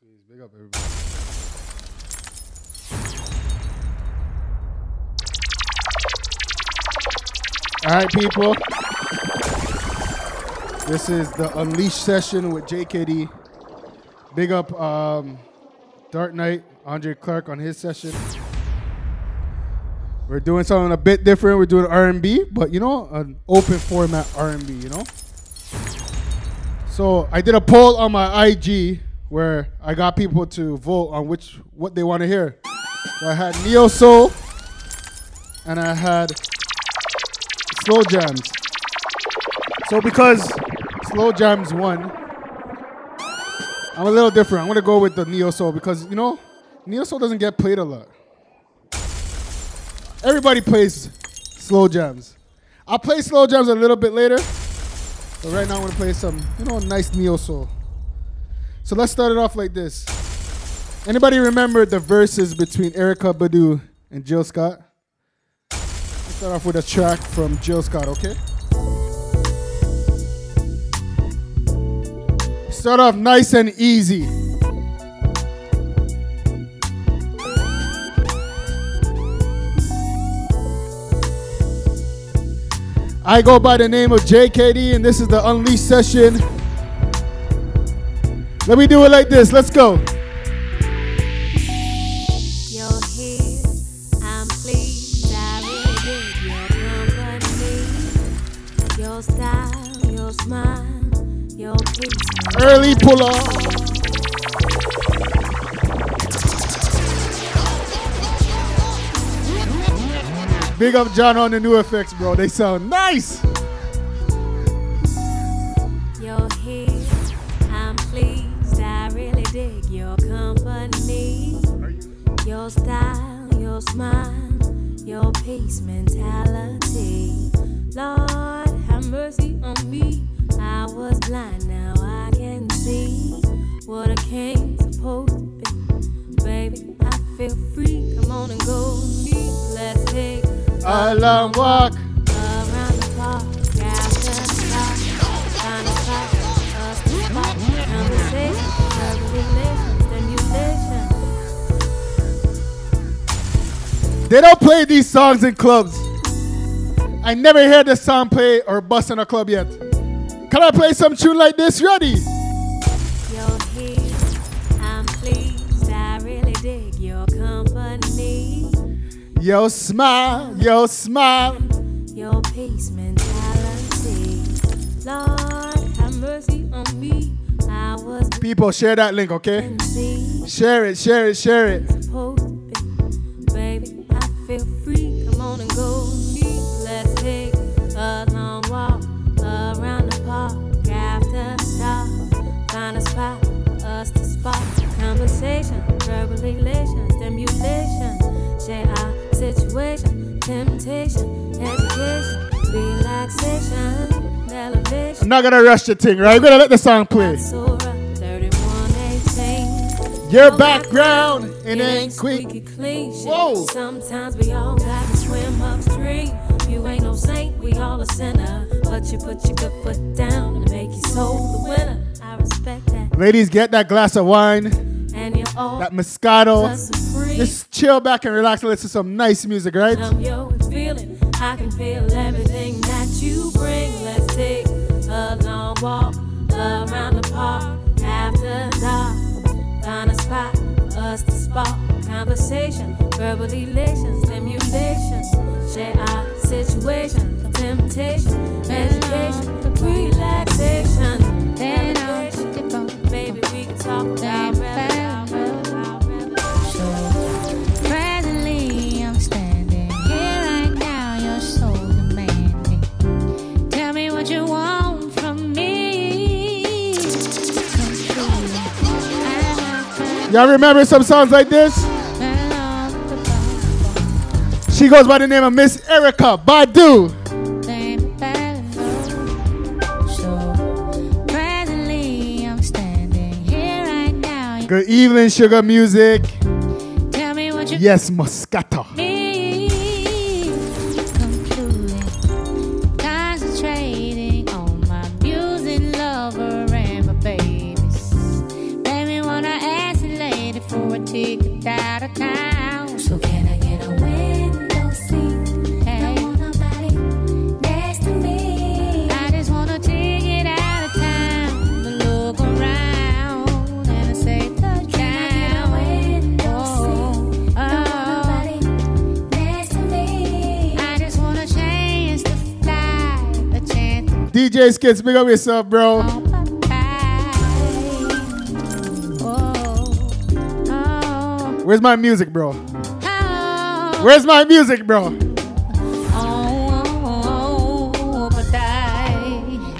Squeeze. Big up, everybody. All right, people. This is the Unleash session with JKD. Big up um, Dark Knight, Andre Clark on his session. We're doing something a bit different. We're doing R&B, but you know, an open format R&B. You know. So I did a poll on my IG where I got people to vote on which what they want to hear. So I had neo soul, and I had slow jams. So because slow jams won, I'm a little different. I'm gonna go with the neo soul because you know, neo soul doesn't get played a lot. Everybody plays slow jams. I'll play slow jams a little bit later. But right now I'm gonna play some, you know, nice neo soul. So let's start it off like this. Anybody remember the verses between Erykah Badu and Jill Scott? Let's start off with a track from Jill Scott, okay? Start off nice and easy. I go by the name of JKD, and this is the Unleashed session. Let me do it like this. Let's go. You're here, I'm pleased. I really dig your company. Your style, your smile, your peace. Early pull up. Big up John on the new effects, bro. They sound nice. Your style, your smile, your peace mentality. Lord, have mercy on me. I was blind, now I can see what I came supposed to be. Baby, I feel free. Come on and go with me. Let's take A long walk. They don't play these songs in clubs. I never heard this song play or bust in a club yet. Can I play some tune like this? Ready? You're here, I'm pleased, I really dig your Yo, smile, yo, smile. your peace mentality. Lord, have mercy on me. I was People, share that link, okay? Share it, share it, share it. Feel free. Come on and go with me. Let's take a long walk around the park. After dark, find a spot for us to spark conversation, verbal elation, stimulation. Share our situation, temptation, education, relaxation, elevation. I'm not gonna rush the thing, right? We're gonna let the song play. Your background, matter it ain't quick. squeaky clean shit. Whoa. Sometimes we all gotta swim upstream. You ain't no saint, we all a sinner. But you put your good foot down and make your soul the winner. I respect that. Ladies, get that glass of wine, And you're all that Moscato. Just chill back and relax and listen to some nice music, right? I'm your feeling. I can feel everything that you bring. Let's take a long walk around the park after dark. Find a spot us to spark conversation, verbal elation, stimulation. Share our situation, temptation, education, relaxation, elevation. Baby, we can talk about Y'all remember some songs like this? not the bottom. She goes by the name of Miss Erykah Badu. Ain't bad enough. So presently, I'm standing here right now. Good evening, Sugar Music. Tell me what you Yes, Moscato. DJ Skits, big up yourself, bro. Where's my music, bro? Where's my music, bro?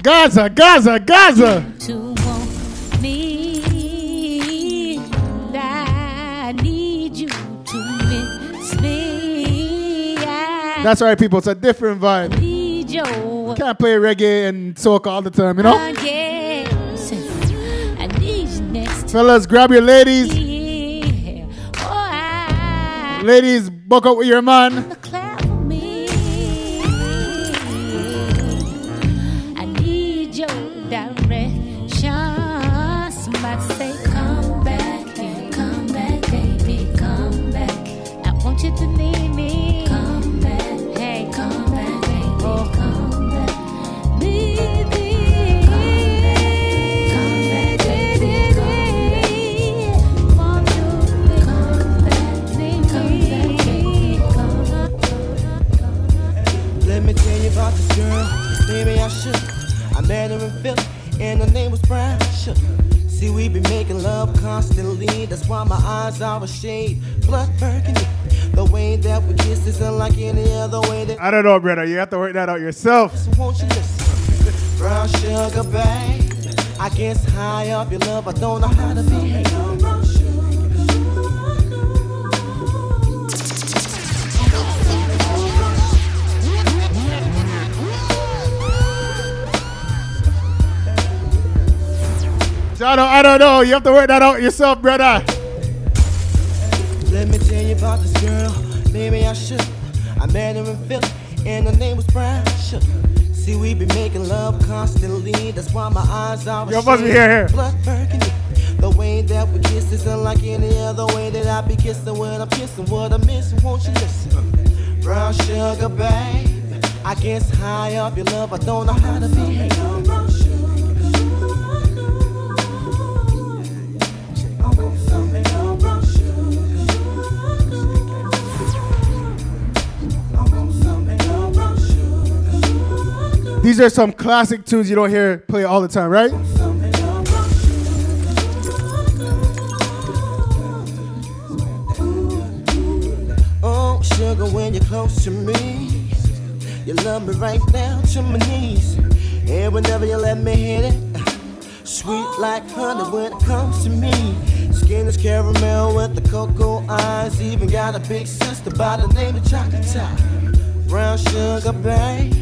Gaza, Gaza, Gaza. That's right, people. It's a different vibe. Can't play reggae and soca all the time, you know? Yes, I need you next to Fellas, grab your ladies. Oh, I Ladies, buck up with your man. and her name was Brown Sugar. See, we be making love constantly. That's why my eyes are a shade blood burgundy. The way that we kiss is unlike any other way that. I don't know, brother. You have to work that out yourself. So won't you listen? Brown sugar, babe. I guess high up your love, I don't know how to behave. So I don't, I don't know. You have to work that out yourself, brother. Let me tell you about this girl. Maybe I should. I met her in Philly, and her name was Brown Sugar. See, we be making love constantly. That's why my eyes are Yo, must be here, here. The way that we kiss is unlike any other way that I be kissing when I'm kissing. What I'm missing, won't you listen? Brown sugar, babe. I guess high up your love, I don't know how to behave. These are some classic tunes you don't hear play all the time, right? Oh, sugar, when you're close to me, you love me right down to my knees. And whenever you let me hit it, sweet like honey when it comes to me. Skin is caramel with the cocoa eyes. Even got a big sister by the name of Chocolate Top. Brown sugar, babe.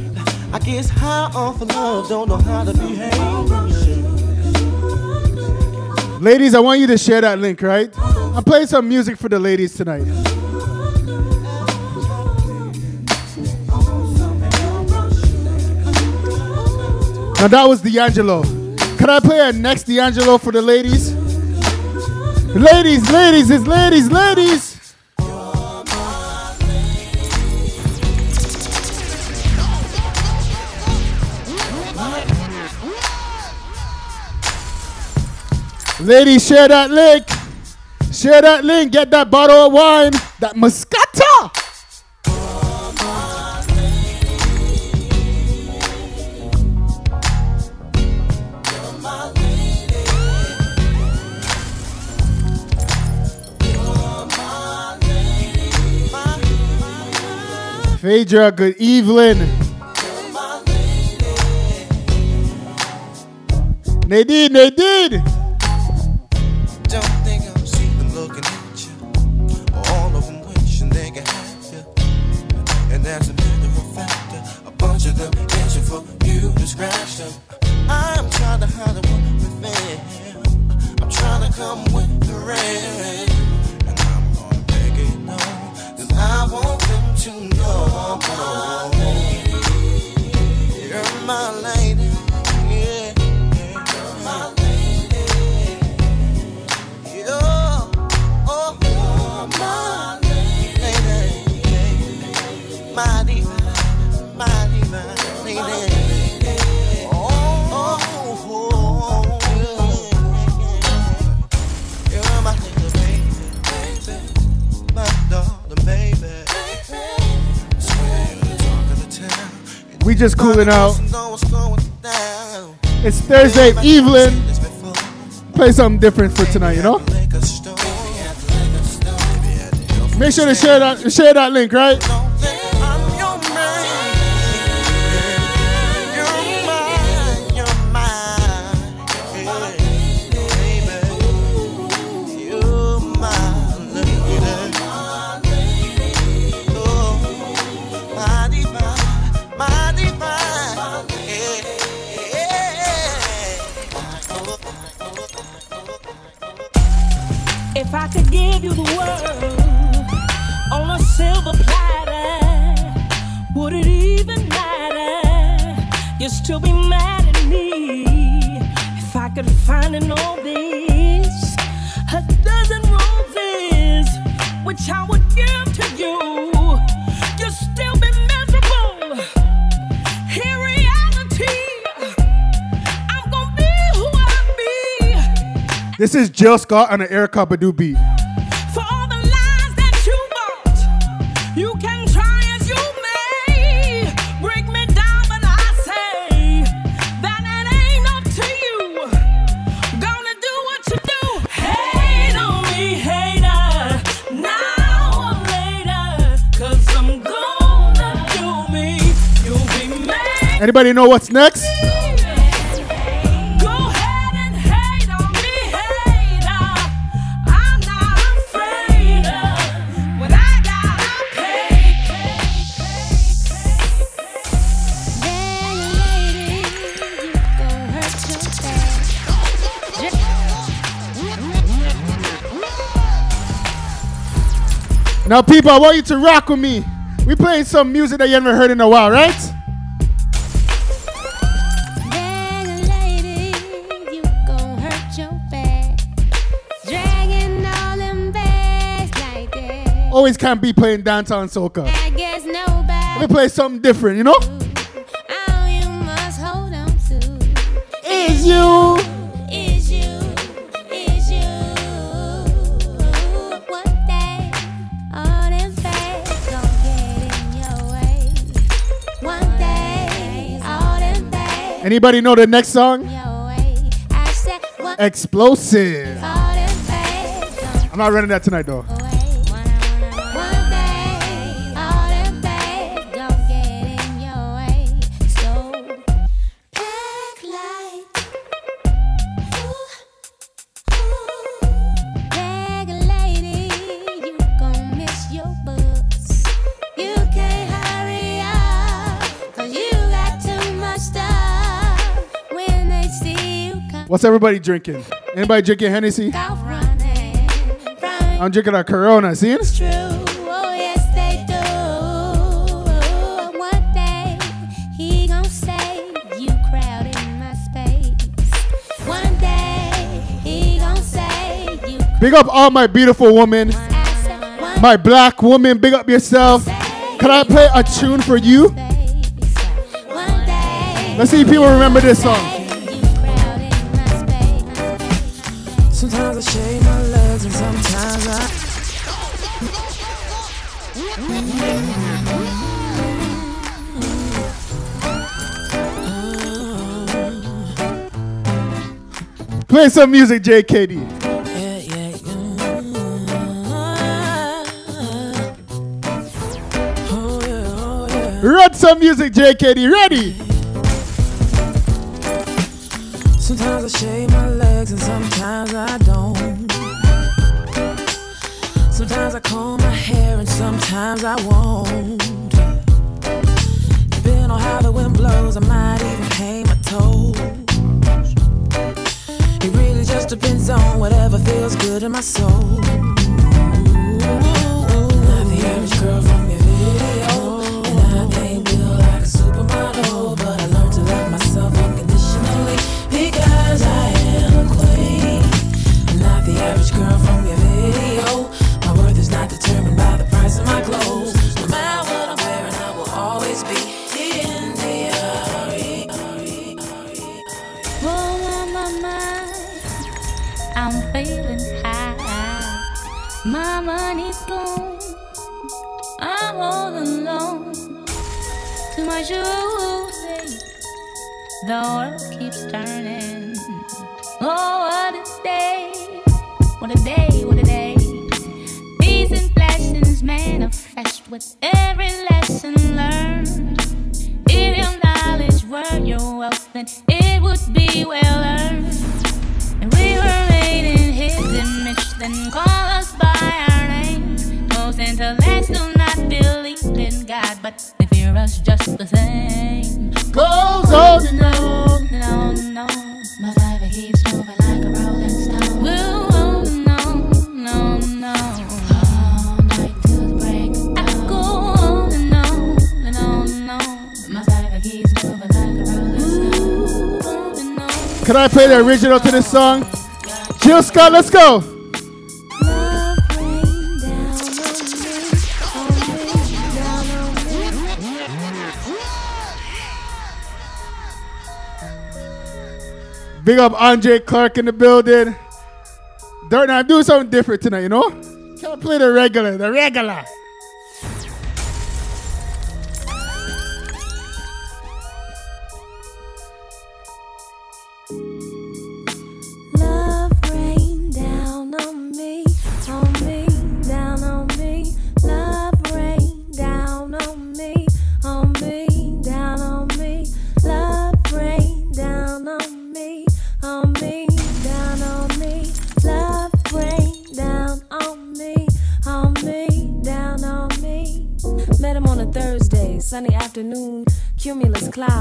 I guess high off of love, don't know how to behave. Ladies, I want you to share that link, right? I'm playing some music for the ladies tonight. Now that was D'Angelo. Can I play a next D'Angelo for the ladies? Ladies, ladies, it's ladies, ladies. Ladies, share that link. Share that link. Get that bottle of wine. That Moscato. Phaedra, good evening. Nadine, Nadine. You to scratch them. I'm trying to hide it with them. I'm trying to come with the rain. And I'm gonna make it known. Cause I want them to know. You're my lady. Just cooling out. It's Thursday. Evelyn, play something different for tonight, you know? Make sure to share that share that link, right? I could find in all this a dozen roses, which I would give to you. You'd still be miserable. In reality, I'm gonna be who I be. This is Jill Scott on the Erykah Badu beat. Gon' know what's next? Now, people, I want you to rock with me. We playing some music that you haven't heard in a while, right? Can't be playing downtown guess Let me play something different, you know? all you must hold on to Is you. is you, is you. One day, all them bags gon' get in your way. One day, all them bags Anybody know the next song? your way. I said one Explosive. all them bags gon' I'm not running that tonight, though. Oh, What's everybody drinking? Anybody drinking Hennessy? off running, from I'm drinking a Corona, see? it's true. Oh, yes, they do. Oh, one day, he gon' say you crowding my space. One day, he gon' say you Big up all my beautiful women, I said one my black woman. Big up yourself. Can I play a tune for you? space. One day, Let's see if people remember this song. Play some music, JKD. Run some music, JKD. Ready? Sometimes I shave my legs and sometimes I don't. Sometimes I comb my hair and sometimes I won't. Depending on how the wind blows, I might even paint depends on whatever feels good in my soul. The world keeps turning. Oh, what a day! What a day! What a day! Blessings manifest with every lesson learned. If your knowledge were your wealth, then it would be well earned. And we were made in His image, then call us by our. Most intellects do not believe in God, but they fear us just the same. Goes on and on. All the I. My keeps moving like a. Can I play the original to this song? Jill Scott, let's go. Big up Andre Clark in the building. Dirt, I'm doing something different tonight, you know? Can't play the regular, the regular.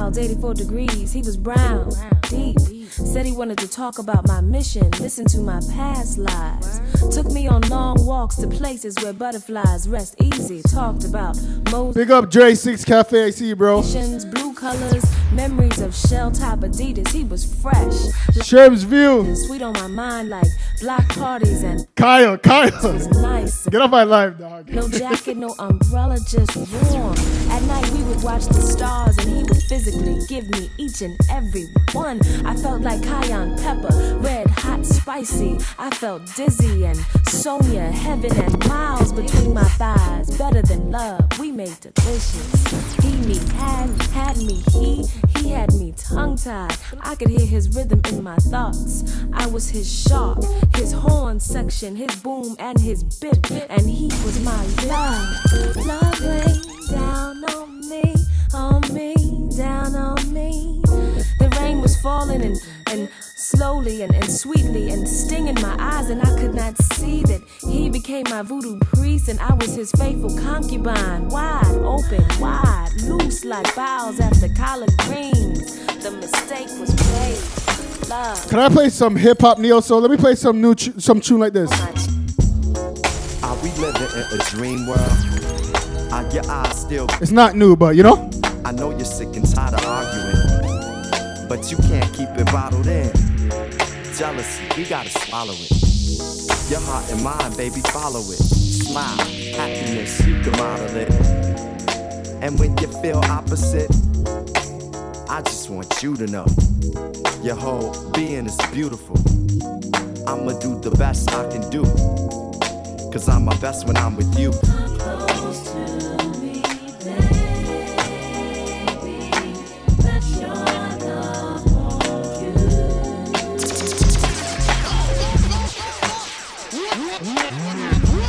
Clouds, 84 degrees. He was brown, deep. Said he wanted to talk about my mission, listen to my past lives. Took me on long walks to places where butterflies rest easy. Talked about Moses. Big up Dre 6 Cafe, I see you, bro. Blue colors, memories of shell top Adidas. He was fresh, Sherm's View. sweet on my mind like block parties and Kyle, Kyle. nice. Get off my live, dog. No jacket, no umbrella, just warm. At night we would watch the stars and he would physically give me each and every one. I felt like cayenne pepper, red, hot, spicy. I felt dizzy and Sonia, heaven and miles between my thighs. Better than love, we made delicious. He, me, had, had me, he, he had me tongue tied. I could hear his rhythm in my thoughts. I was his sharp, his horn section, his boom and his bit, and he was my love. Love rain down on me, on me, down on me. The rain was falling and, and slowly and, and sweetly and stinging my eyes, and I could not see that he became my voodoo priest, and I was his faithful concubine. Wide open, wide, loose like boughs after collard greens. The mistake was made. Love. Can I play some hip hop neo soul? Let me play some new tu- some tune like this. Are we living in a dream world? Are your eyes still? It's not new, but you know? I know you're sick and tired of arguing, but you can't keep it bottled in. Jealousy, we gotta swallow it. Your heart and mind, baby, follow it. Smile, happiness, you can model it. And when you feel opposite, I just want you to know your whole being is beautiful. I'ma do the best I can do. Cause I'm my best when I'm with you.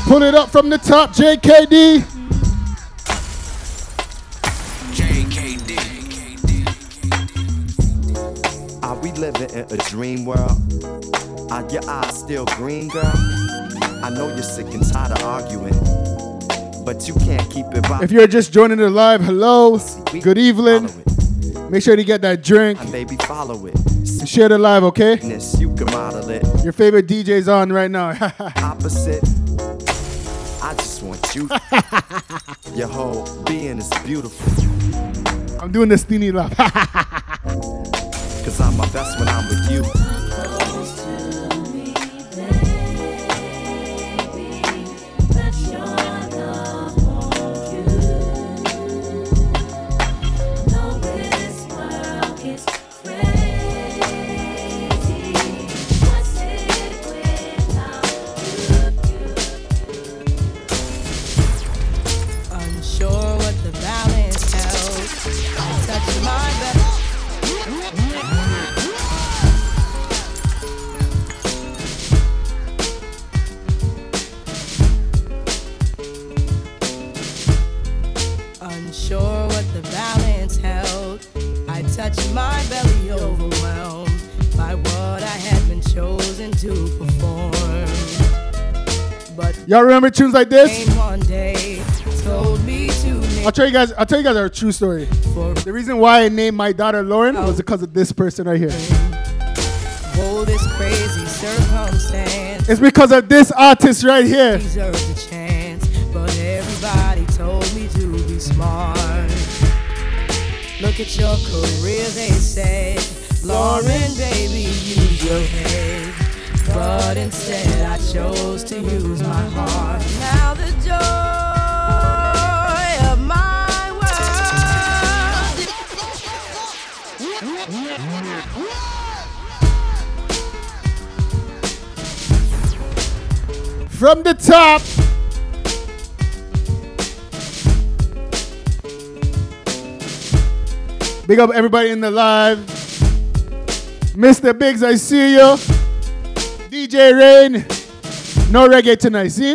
Pull it up from the top, JKD. Are we living in a dream world? Are your eyes still green, girl? I know you're sick and tired of arguing, but you can't keep it by. If you're just joining the live, hello, good evening. Make sure to get that drink And maybe follow it. and share the live, okay? You can model it. Your favorite DJ's on right now. Opposite. I just want you. Your whole being is beautiful. I'm doing the steamy laugh. Cause I'm my best when I'm with you. Y'all remember tunes like this? One day, told me to I'll tell you guys. I'll tell you guys a true story. The reason why I named my daughter Lauren was because of this person right here. this crazy circumstance. It's because of this artist right here. A chance, but everybody told me to be smart. Look at your career, they said. Lauren, baby, use your head. But instead, I chose to use my heart. Now the joy of my world. From the top. Big up everybody in the live. Mr. Biggs, I see you. DJ Rain. No reggae tonight, see?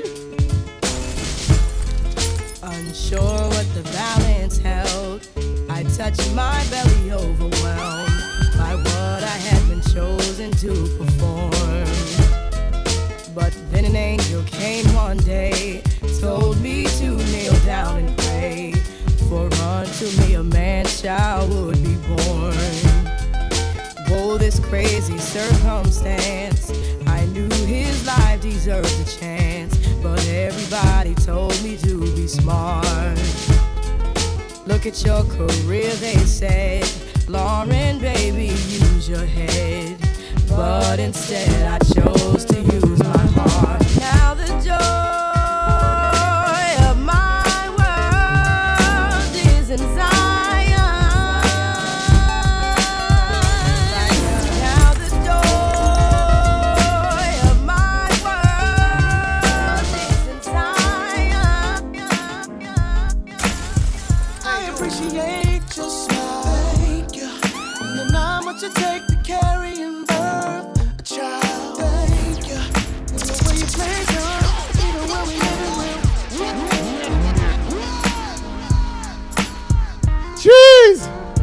Unsure what the balance held, I touched my belly overwhelmed by what I had been chosen to perform. But then an angel came one day, told me to kneel down and pray, for unto me a man child would be born. Whoa, this crazy circumstance. His life deserved a chance, but everybody told me to be smart. Look at your career, they said. Lauren, baby, use your head. But instead, I chose to use my heart. Now the joy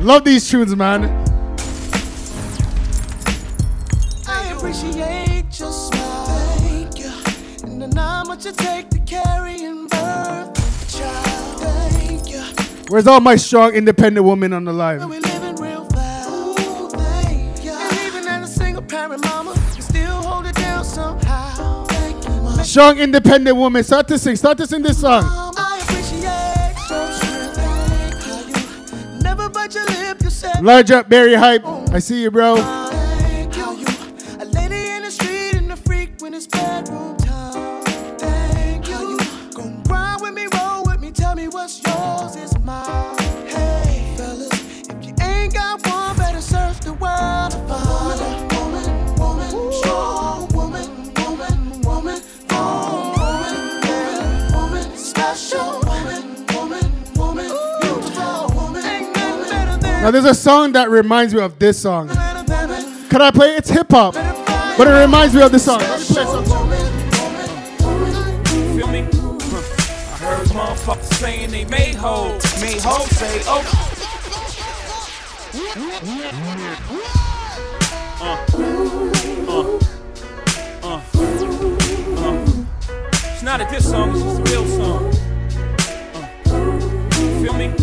Love these tunes, man. I appreciate your smile. Thank you. And how much take to carry and birth a child. Thank you. Where's all my strong, independent women on the live? We living real fast. Thank you. And even as a single parent mama, you still hold it down somehow. Thank you, mama. Strong, independent women. Start to sing. Start to sing this song. Large up, Barry Hype. I see you, bro. Now, there's a song that reminds me of this song. Could I play it? It's hip hop, but it reminds me of this song. Let me play some. Feel me? I heard motherfuckers saying they made hoes. Made hoes say, oh. Uh, uh, uh, uh. It's not a diss song, it's just a real song. Uh, feel me?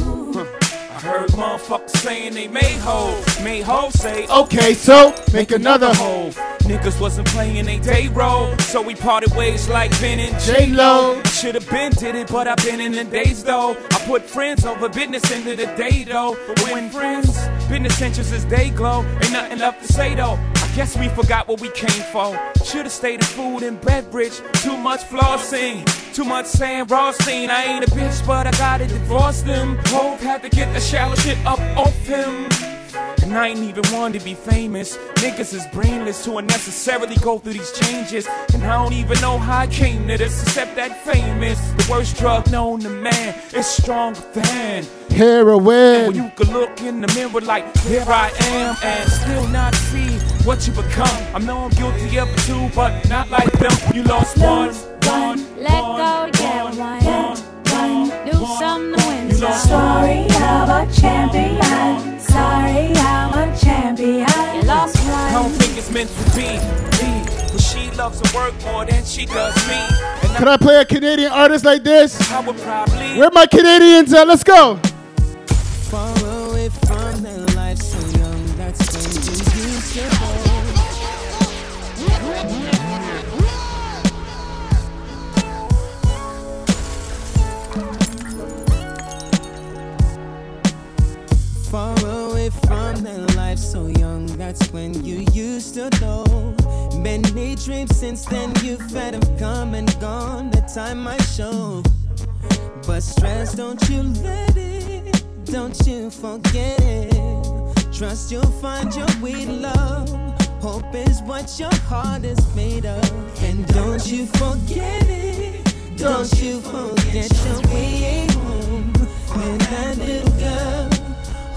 Heard motherfuckers saying they made hoes. Made hoes say. Okay, so make another hole. Niggas wasn't playing they day role, so we parted ways like Ben and J-Lo. Should've been did it, but I've been in the days though. I put friends over business into the day though. But when friends, business interests as they glow, ain't nothing left to say though. Guess we forgot what we came for. Should've stayed in food and beverage. Too much flossing, too much raw scene. I ain't a bitch, but I gotta divorce them. Hope had to get the shallow shit up off him. And I ain't even one to be famous. Niggas is brainless to unnecessarily go through these changes. And I don't even know how I came to this, except that famous. The worst drug known to man is stronger than. When Heroin. you could look in the mirror like, here I am, and still not see what you become. I know I'm guilty of it too, but not like them. You lost one, one, Let one, go, yeah, one, one, one, one. Do one. something to win You some. lost Sorry, I'm a champion. Sorry, I'm a champion. You lost I don't think it's meant to be, be. But she loves her work more than she does me. And Can I play a Canadian artist like this? I would probably Where my Canadians at? Let's go. Far away from away from that life so young, that's when you used to know. Many dreams since then you've had have come and gone, that time might show. But stress, don't you let it, don't you forget it. Trust you'll find your way to love. Hope is what your heart is made of. And don't you forget it, don't you forget your way home. And that little girl,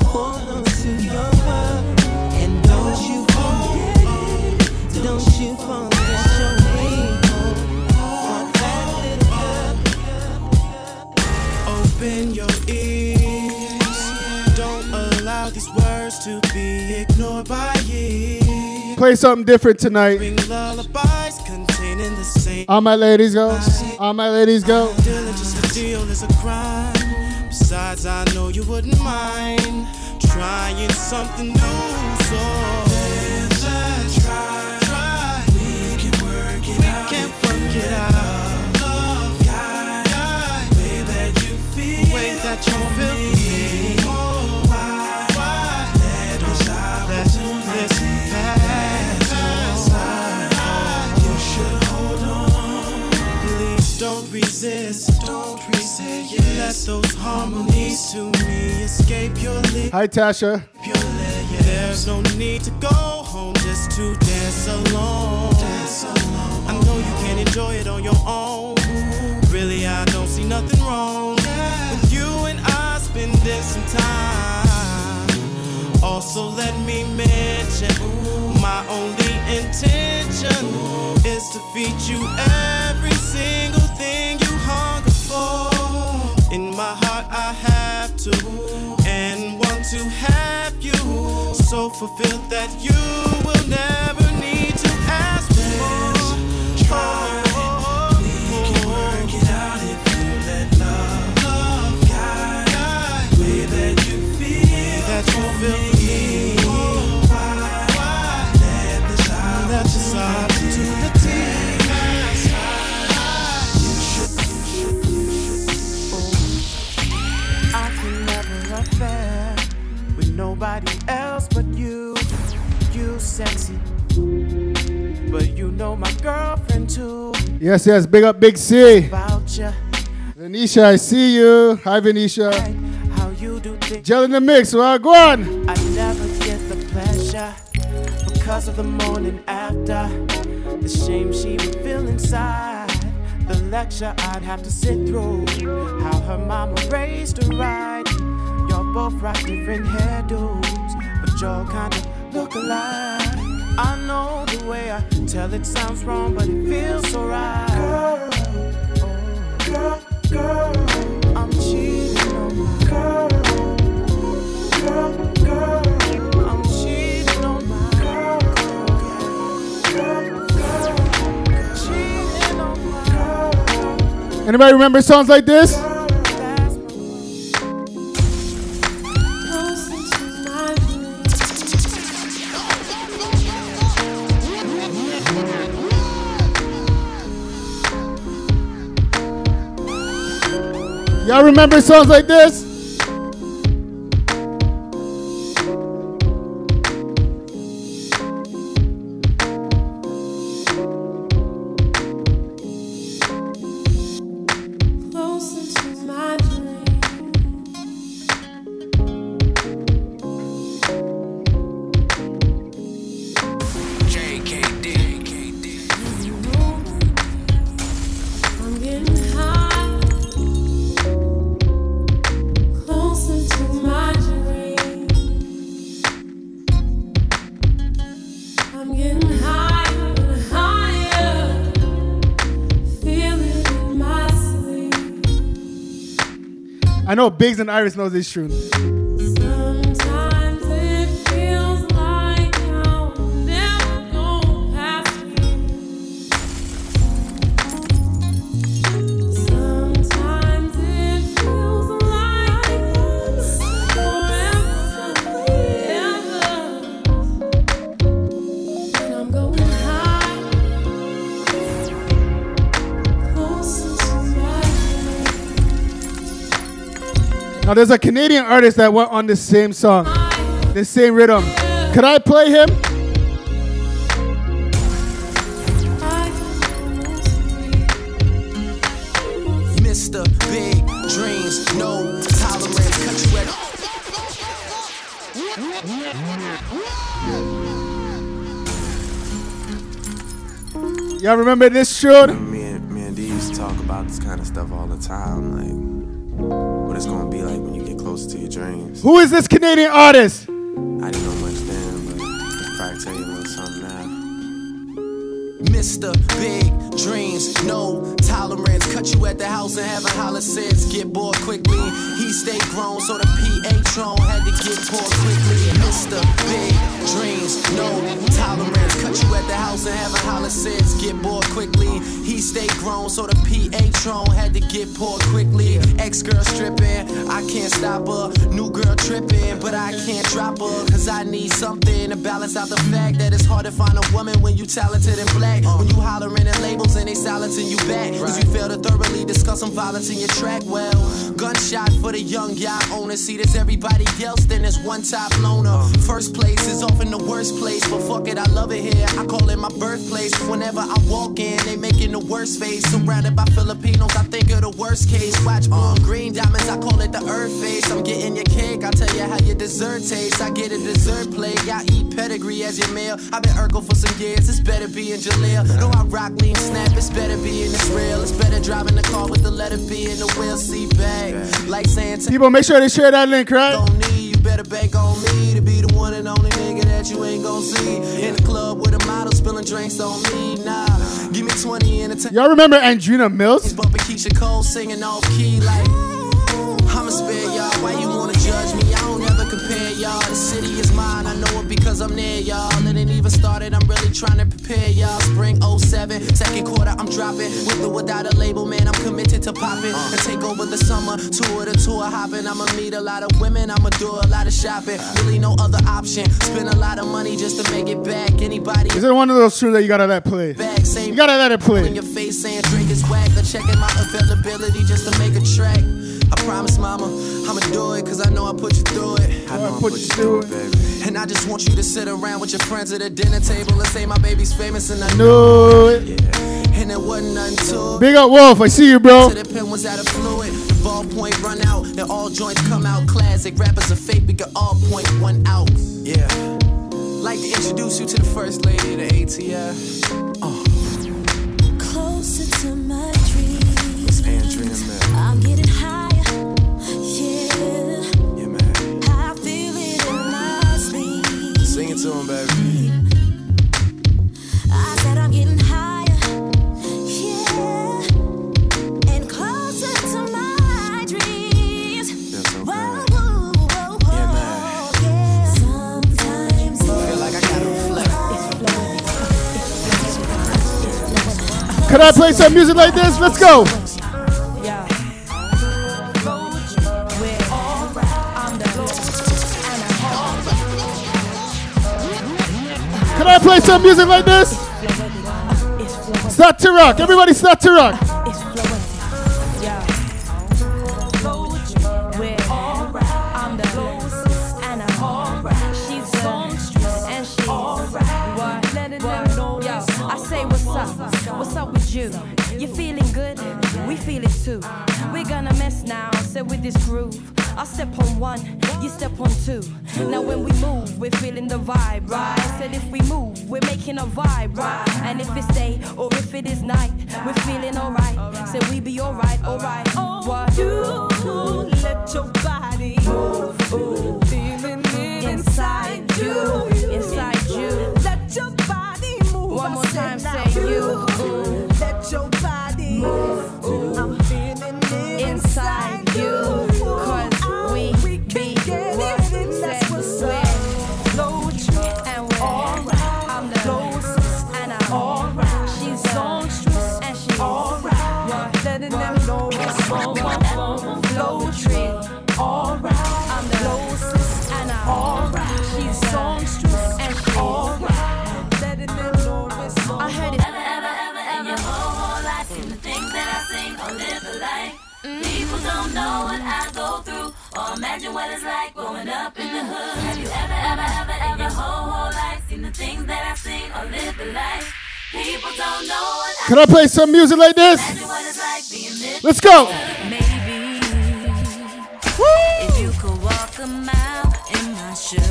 hold on to your heart. And don't you forget it, don't you forget your way home. For that little girl. Open your ears. Don't allow these words to be ignored by years. Play something different tonight. Bring lullabies containing the same. All my ladies go. All my ladies go. Diligence to deal is a crime. Besides, I know you wouldn't mind trying something new. So let's try. try. We can work it out. We can work it out. Guide. Way that you feel. Way that you feel. why, why? Let us stop. Let this. You should hold on. Please don't resist. Resist. You let those harmonies to me escape your lips. Hi, Tasha. There's no need to go home just to dance alone. Dance alone. I know you can enjoy it on your own. Really, I don't see nothing wrong with you and I spending some time. Also, let me mention my only intention is to feed you every single thing you hunger for. In my heart, I have to and want to have you so fulfilled that you will never need to ask more. Try. We can work sexy, but you know my girlfriend too. Yes, yes. Big up, Big C. Venetia, I see you. Hi, Venetia. how you do things. Gel in the mix. Well, go on. I never get the pleasure because of the morning after. The shame she would feel inside. The lecture I'd have to sit through. How her mama raised her right. Y'all both rock different hairdos, but y'all kinda look alike. I know the way I tell it sounds wrong, but it feels so right. Girl, girl, girl, I'm cheating on my girl. Girl, girl. Anybody remember songs like this? Remember songs like this? I know Biggs and Iris knows this tune. Now there's a Canadian artist that went on the same song, the same rhythm. Could I play him? Mr. Big Dreams, no tolerance. Cut you at Y'all remember this tune? Me and me and D used to talk about this kind of stuff all the time, Who is this Canadian artist? I didn't know much then, but I can probably tell you a little something now. Mr. Big Dreams, no tolerance. Cut you at the house and have a holler sense. Get bored quickly. He stayed grown, so the PA had to get poured quickly. Mr. Big Dreams, no tolerance. Cut you at the house and have a holler sense. Get bored quickly. He stayed grown, so the PA had to get poured quickly. Ex girl stripping, I can't stop her. New girl tripping, but I can't drop her. Cause I need something to balance out the fact that it's hard to find a woman when you talented and black. When you hollering at labels and they silencing you back. Cause you fail to thoroughly discuss some violence in your track. Well, gunshot for the young yacht owner. See, there's everybody else, then there's one top loner. First place is often the worst place, but fuck it, I love it here. I call it my birthplace. Whenever I walk in, they making the worst face. Surrounded by Filipinos, I think of the worst case. Watch and green diamonds, I call it the earth face. I'm getting your cake, I'll tell you how your dessert tastes. I get a dessert plate, I eat pedigree as your meal. I've been Urkel for some years, it's better be in Jaleel. No, I rock lean snap, it's better be in Israel. It's better driving the car with the letter B in the wheel seat bag. Like saying, People, make sure they share that link, right? don't need, you better bank on me to be the one and only nigga that you ain't gon' see. In the club with a model spilling drinks on me, nah. Give me 20 in a Y'all remember Andrina Mills? bumping Keyshia Cole singing off key like I'ma even started. I'm really trying to prepare y'all. Spring 07, second quarter, I'm dropping. With or without a label, man, I'm committed to popping. And take over the summer, tour to tour hopping. I'ma meet a lot of women. I'ma do a lot of shopping. Really no other option. Spend a lot of money just to make it back. Anybody Is it one of those two that you gotta let play? back, You gotta let it in play. your face saying drink is whack. Or checking my availability just to make a track. I promise, mama, I'ma do it cause I know I put you through it. I know I put put you you through through it, baby. And I just want you to sit around with your friends at the dinner table and say my baby's famous and I No. it. And there wasn't nothing to it. Big up Wolf, I see you, bro. To the pen was out of fluid. The ballpoint run out, and all joints come out. Classic rappers are fake, we can all point one out. Yeah. Like to introduce you to the first lady of the ATF. Uh. Closer to my dreams. Andrina Mills. I'm getting higher. To him, baby. I said I'm getting higher. Yeah. And closer to my dreams. Feels so Whoa, whoa, whoa, whoa. Yeah, man. Yeah. Sometimes Feel like I gotta reflect. Could I play some music like this? Let's go. Play some music like this? Start to rock. Everybody start to rock. You? You feeling good? We feel it too. We're gonna mess now, so with this groove. I step on one, you step on two. Now when we move, we're feeling the vibe, right? Said if we move, we're making a vibe, right? And if it's day or if it is night, we're feeling alright. So we be alright, alright. What? You let your body move, feeling it inside you, inside you. Let your body move. One more time, say you. Let your body move. Or what it's like growing up in the hood. Have you ever, ever, ever, in your whole, whole life seen the things that I've seen or lived the life? People don't know what Can I play some music like this? Imagine what it's like. Let's go. Maybe if you could walk a mile in my shoes,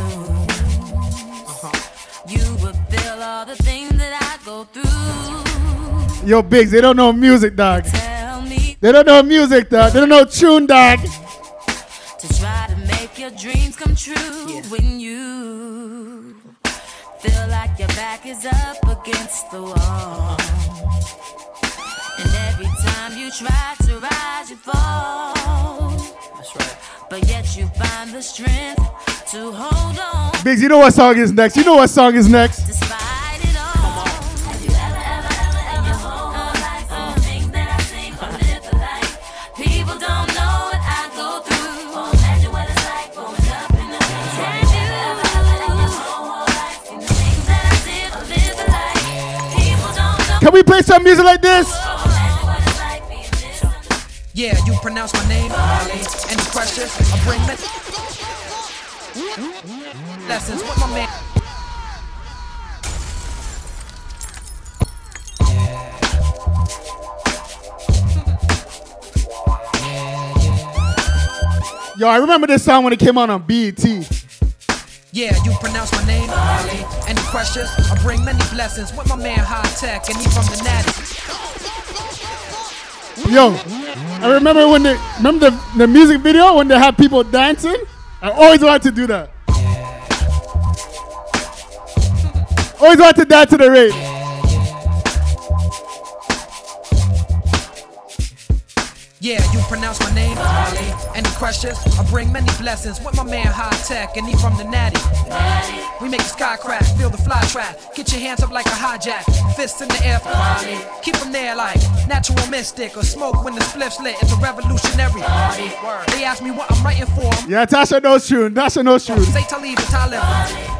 you would feel all the things that I go through. Yo, Biggs, they don't know music, dog. Tell me They don't know music, dog. They don't know tune, dog. Dreams come true when you feel like your back is up against the wall. And every time you try to rise, you fall. That's right. But yet you find the strength to hold on Biggs, you know what song is next. You know what song is next. Can we play some music like this? what it's like being this. Yeah, you pronounce my name. Any questions? I bring the lessons with my man. Yo, I remember this song when it came out on BET. Yeah, you pronounce my name, Ali. Any questions? I bring many blessings with my man Hi-Tek, and he from the Natty. Yo, I remember when they remember the, the music video when they had people dancing. I always wanted to do that. Always wanted to dance to the rave. Yeah, you pronounce my name, Ali. Any questions? I bring many blessings with my man High Tech, and he from the Natty. We make the sky crack, feel the fly trap. Get your hands up like a hijack, fists in the air for Ali. Keep them there like natural mystic or smoke when the spliff's lit. It's a revolutionary. They ask me what I'm writing for. Yeah, Tasha knows tune. Tasha knows tune. Say Talib or Talib.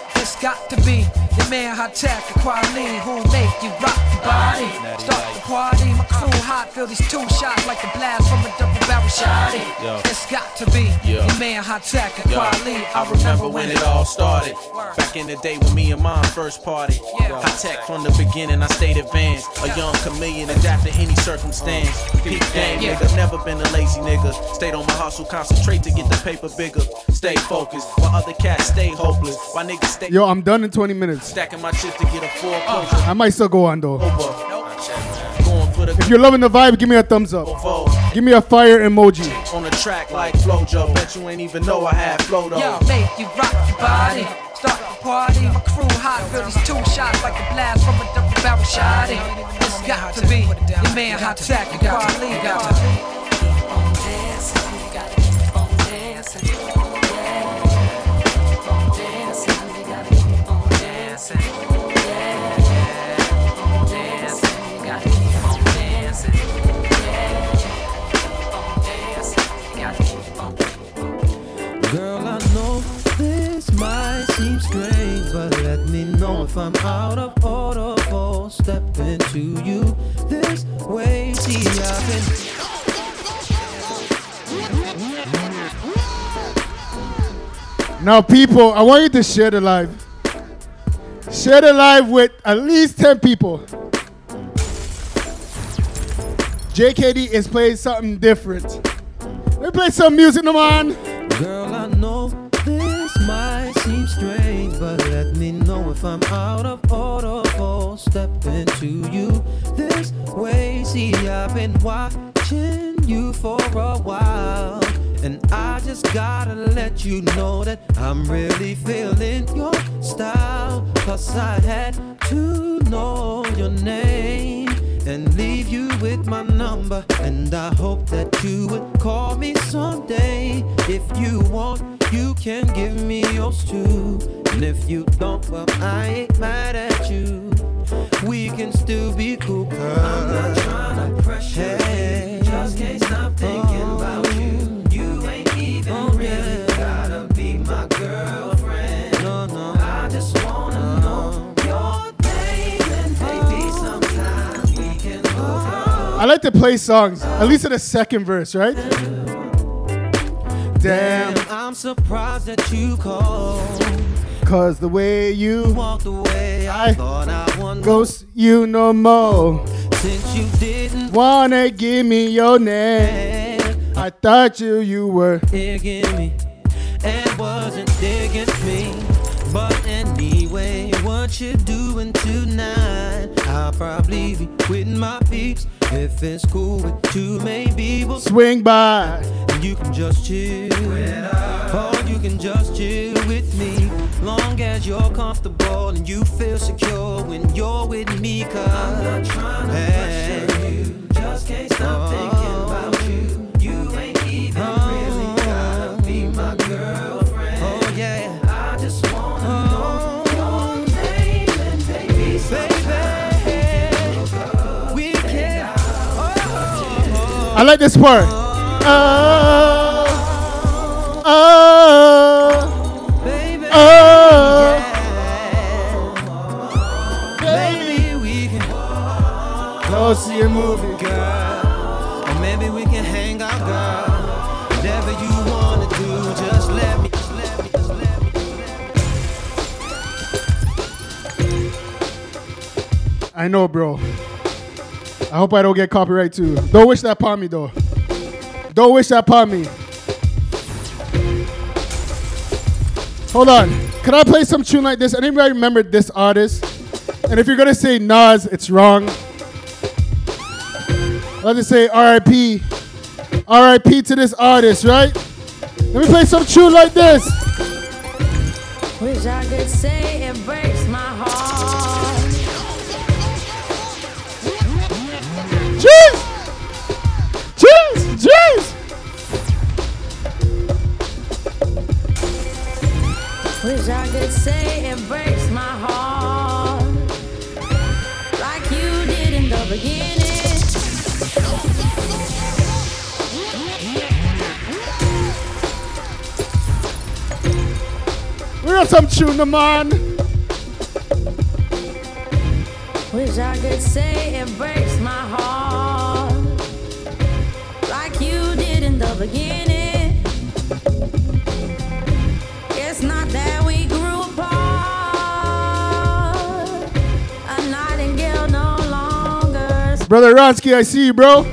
It's got to be your man Hi-Tek, the quality who make you rock the body. Start the party, my crew hot, feel these two shots like the blast from a double barrel shot. It's got to be your man high tech, the Yo, quality. I remember when it all started. Back in the day when me and mom first party. Hi-Tek from the beginning, I stayed advanced. A young chameleon, adapt to any circumstance. Uh, Peak game, nigga. Never been a lazy nigga. Stayed on my hustle, concentrate to get the paper bigger. Stay focused, while other cats stay hopeless. Why niggas stay Yo, I'm done in 20 minutes. stacking my chips to get a full ah, closure. I might still go on though. Going If you're loving the vibe, give me a thumbs up. Give me a fire emoji. On the track like Flojo. Bet you ain't even know I had flow though. Yo, make you rock your body. Start the party, my crew hot, feel these two shots like a blast from a double barrel shotty. It's got to be your man Hi-Tek, the quality. Got to Girl, I know this might seem strange, but let me know if I'm out of order you this way. Now, people, I want you to share the live. Share the live with at least 10 people. JKD is playing something different. Let play some music, no man. Girl, I know this might seem strange, but let me know if I'm out of order stepping to you this way. See, I've been watching you for a while, and I just gotta let you know that I'm really feeling your style. Cause I had to know your name, and leave you with my number. And I hope that you would call me someday. If you want, you can give me yours too. And if you don't, well, I ain't mad at you. We can still be cool. I'm not trying to pressure you. Just can't stop thinking about you. I like to play songs, at least in the second verse, right? Damn, I'm surprised that you called. cause the way you Walked away, I, I thought I won. ghost you no more. Since you didn't Wanna give me your name? I thought you you were. digging me and wasn't digging me. But anyway, what you doing tonight? I'll probably be with my peeps. If it's cool with you, maybe we'll Swing by. and you can just chill. Or you can just chill with me. Long as you're comfortable and you feel secure when you're with me. Cause I'm not trying to pressure you. Just can't stop thinking about you. You I like this part. Oh, oh, baby. oh. Maybe we can Go see a movie. girl. Or maybe we can hang out, girl. Whatever you wanna do, just let me. Just let me. Just let me. I know, bro. I hope I don't get copyright too. Don't wish that upon me, though. Don't wish that upon me. Hold on. Can I play some tune like this? Anybody remember this artist? And if you're gonna say Nas, it's wrong. Let me say R.I.P. R.I.P. to this artist, right? Let me play some tune like this. Wish I could say it Jeez! Jeez! Jeez! Wish I could say it breaks my heart. Like you did in the beginning. We got some tune, the man. Wish I could say it breaks my heart. It's not that we grew apart. A nightingale no longer. Brother Ronsky, I see you, bro.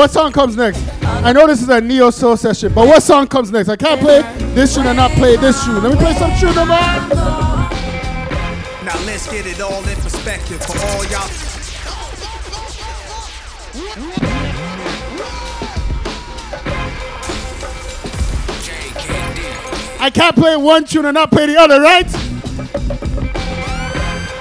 What song comes next? I know this is a neo soul session, but what song comes next? I can't play this tune and not play this tune. Let me play some tune, man. Now let's get it all in perspective for all y'all. I can't play one tune and not play the other, right?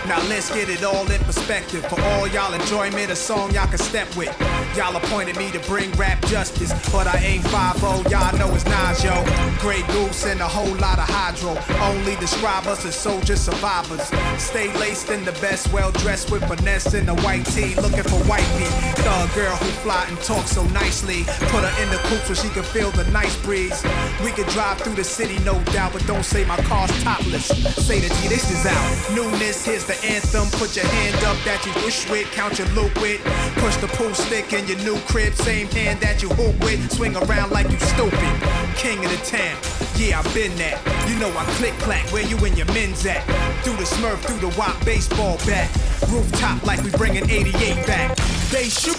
Now let's get it all in perspective. For all y'all enjoyment, a song y'all can step with. Y'all appointed me to bring rap justice, but I ain't 5 y'all know it's Nas, yo. Grey Goose and a whole lot of hydro. Only describe us as soldier survivors. Stay laced in the best, well dressed with finesse in a white tee, looking for white meat. Thug girl who fly and talk so nicely. Put her in the coupe so she can feel the nice breeze. We could drive through the city, no doubt, but don't say my car's topless. Say the G, this is out. Newness, here's the anthem. Put your hand up that you wish with, count your loop with. Push the pool stick in your new crib, same hand that you hoop with. Swing around like you stupid. King of the town, yeah, I've been that. You know I click clack, where you and your men's at? Through the smurf, through the wop baseball bat. Rooftop like we bringing 88 back. They shoot.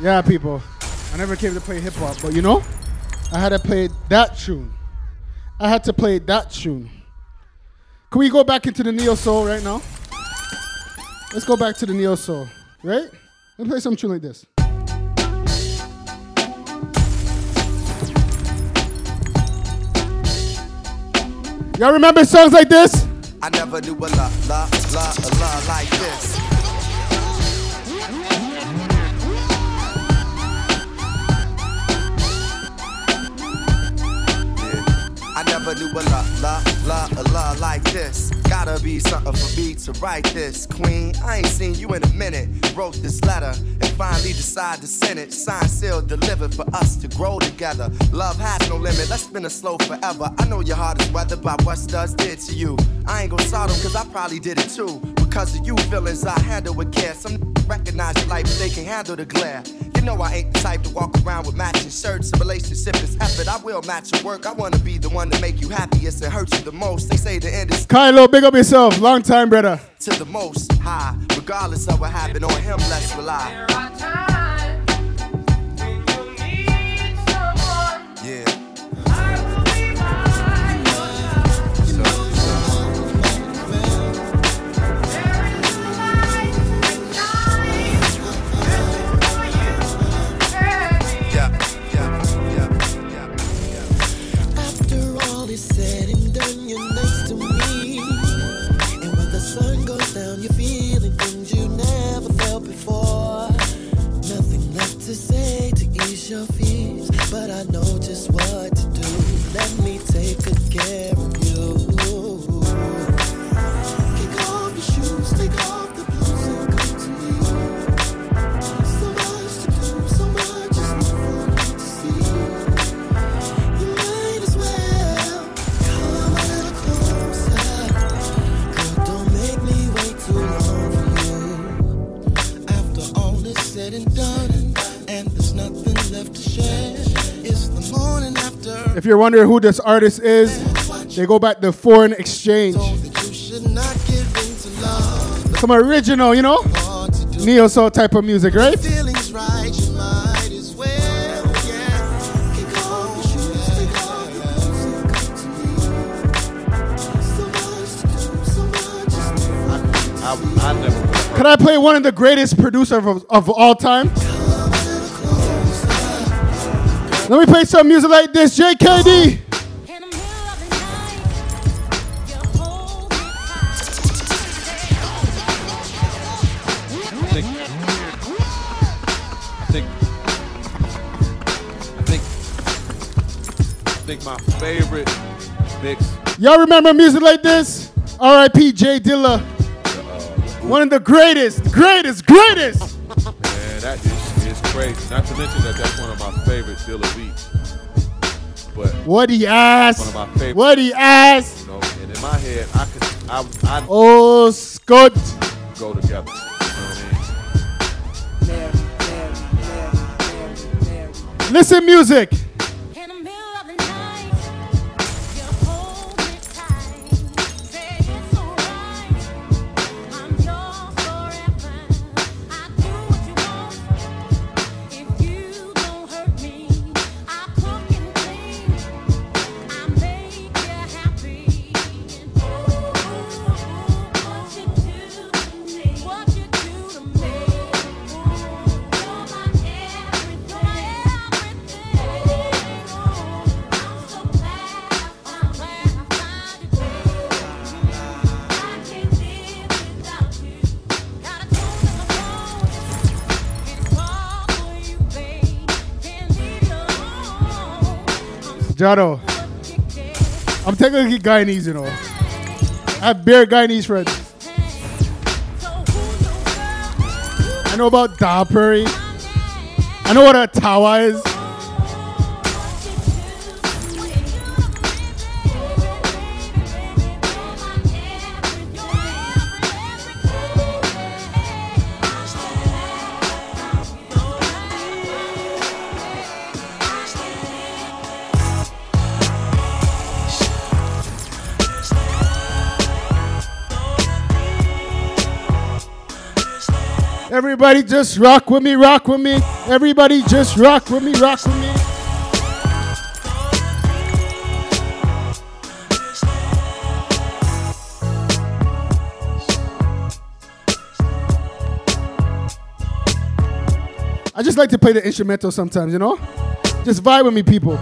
Yeah, people. I never came to play hip hop, but you know, I had to play that tune. I had to play that tune. Can we go back into the neo soul right now? Let's go back to the neo soul, right? Let's play some tune like this. Y'all remember songs like this? I never knew a la la la a la like this. I never knew a la la this. Gotta be something for me to write this, Queen. I ain't seen you in a minute. Wrote this letter and finally decided to send it. Signed, sealed, delivered for us to grow together. Love has no limit. Let's spin a slow forever. I know your heart is weathered by what studs did to you. I ain't gonna start them cause I probably did it too. Because of you feelings I handle with care. Some recognize your life, they can handle the glare. You know I ain't the type to walk around with matching shirts. A relationship is effort. I will match your work. I wanna be the one to make you happiest and hurt you the most. They say the end is Kylo, big up yourself. Long time, brother. to the most high. Regardless of what happened on him, let's rely. If you're wondering who this artist is, they go back to Foreign Exchange. Some original, you know? Neo soul type of music, right? Could I play one of the greatest producers of, of all time? Let me play some music like this, JKD. think, think, think, think my favorite mix. Y'all remember music like this? R.I.P. J Dilla. One of the greatest, greatest, greatest. Man, that is, is. Not to mention that that's one of my favorite Dilla beats. But What he asked. one of my favorite. What he asked. You know, and in my head, I could, I, I Oh, Scott. go together. You know what I mean? Listen, music. Jado. I'm technically Guyanese, you know. I have bare Guyanese friends. I know about Da Prairie. I know what a tawa is. Everybody just rock with me, rock with me. Everybody just rock with me, rock with me. I just like to play the instrumental sometimes, you know? Just vibe with me, people.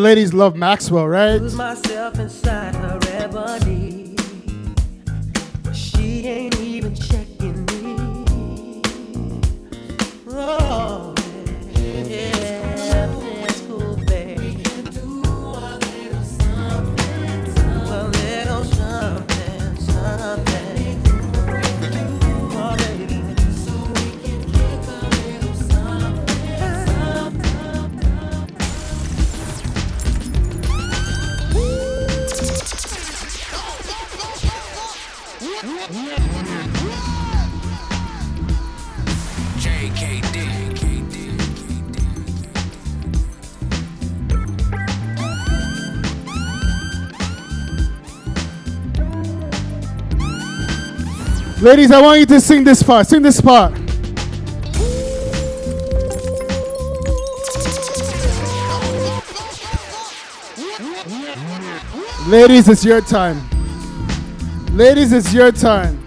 Ladies love Maxwell, right? Ladies, I want you to sing this part. Sing this part. Ladies, it's your time. Ladies, it's your time.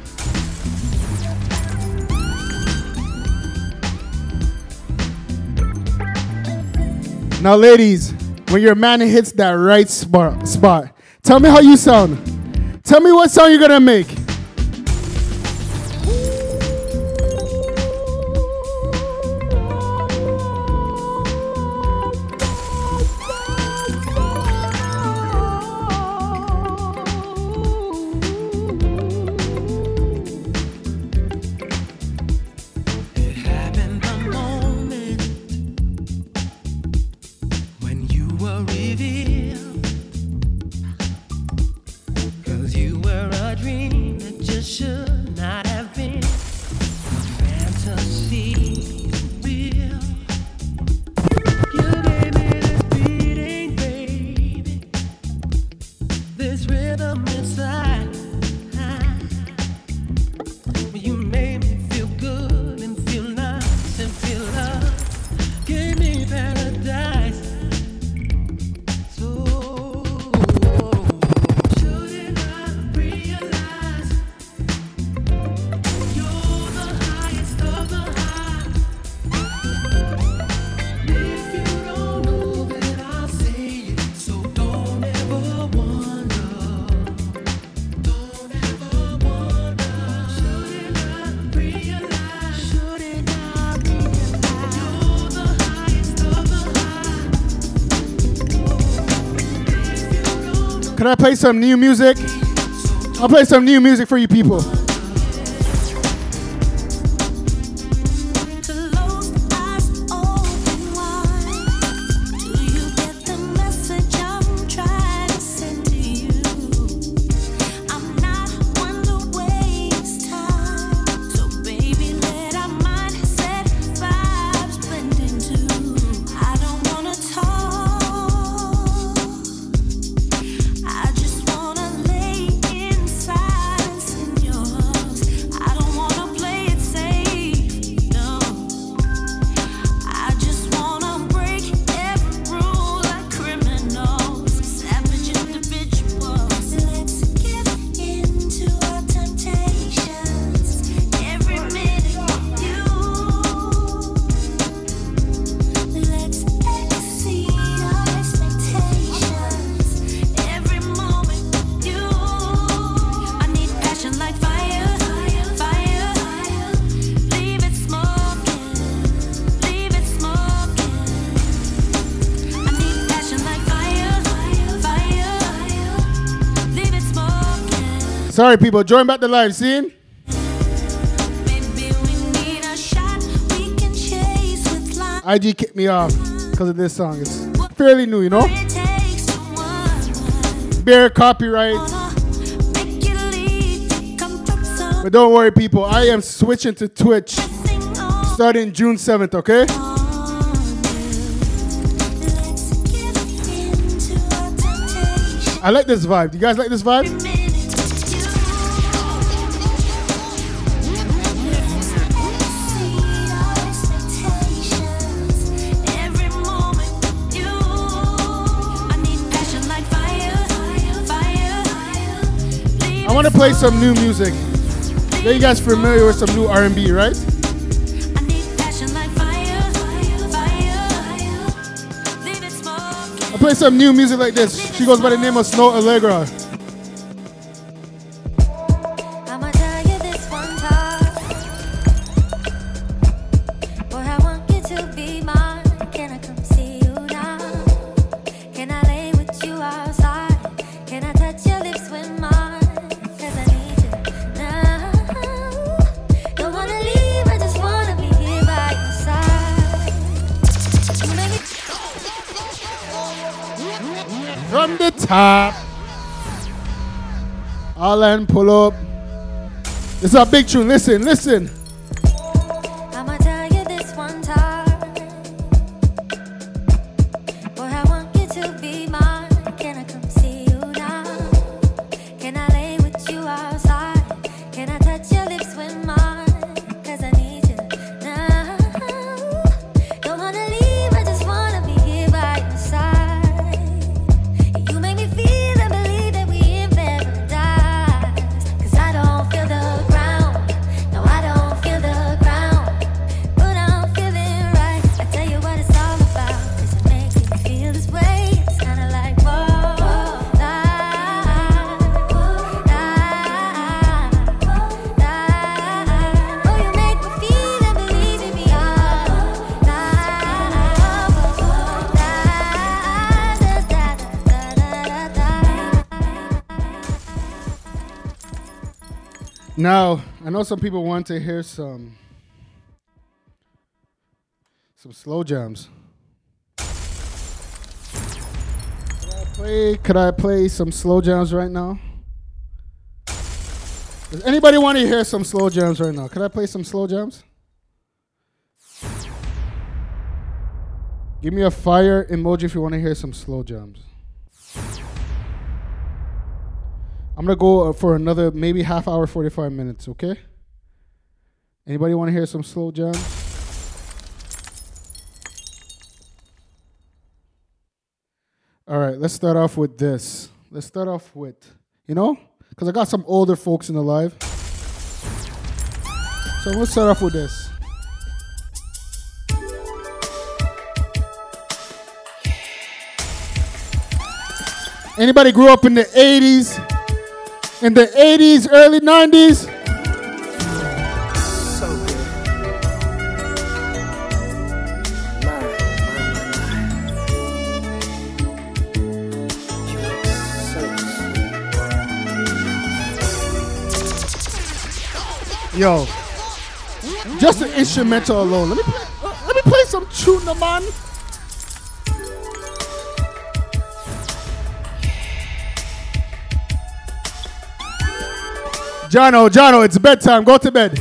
Now, ladies, when your man hits that right spot, spot, tell me how you sound. Tell me what sound you're gonna make. Play some new music? I'll play some new music for you people. Sorry, people. Join back the live. scene. Need a shot we can chase with love. IG kicked me off because of this song. It's fairly new, you know? Bare copyright. But don't worry, people. I am switching to Twitch starting June 7th, okay? I like this vibe. Do you guys like this vibe? I want to play some new music. Are you guys familiar with some new R&B, right? I'll play some new music like this. She goes by the name of Snoh Aalegra. Pull up. Is a big tune. Listen, listen. Now, I know some people want to hear some some slow jams. Could I play, could I play some slow jams right now? Does anybody want to hear some slow jams right now? Could I play some slow jams? Give me a fire emoji if you want to hear some slow jams. I'm gonna go uh, for another maybe half hour, 45 minutes. Okay. Anybody want to hear some slow jams? All right, let's start off with this. Let's start off with, you know, because I got some older folks in the live. So let's start off with this. Anybody grew up in the 80s? In the 80s, early 90s? Yo, just the instrumental alone. Let me play, let me play some tune, man. Jono, Jono, it's bedtime. Go to bed.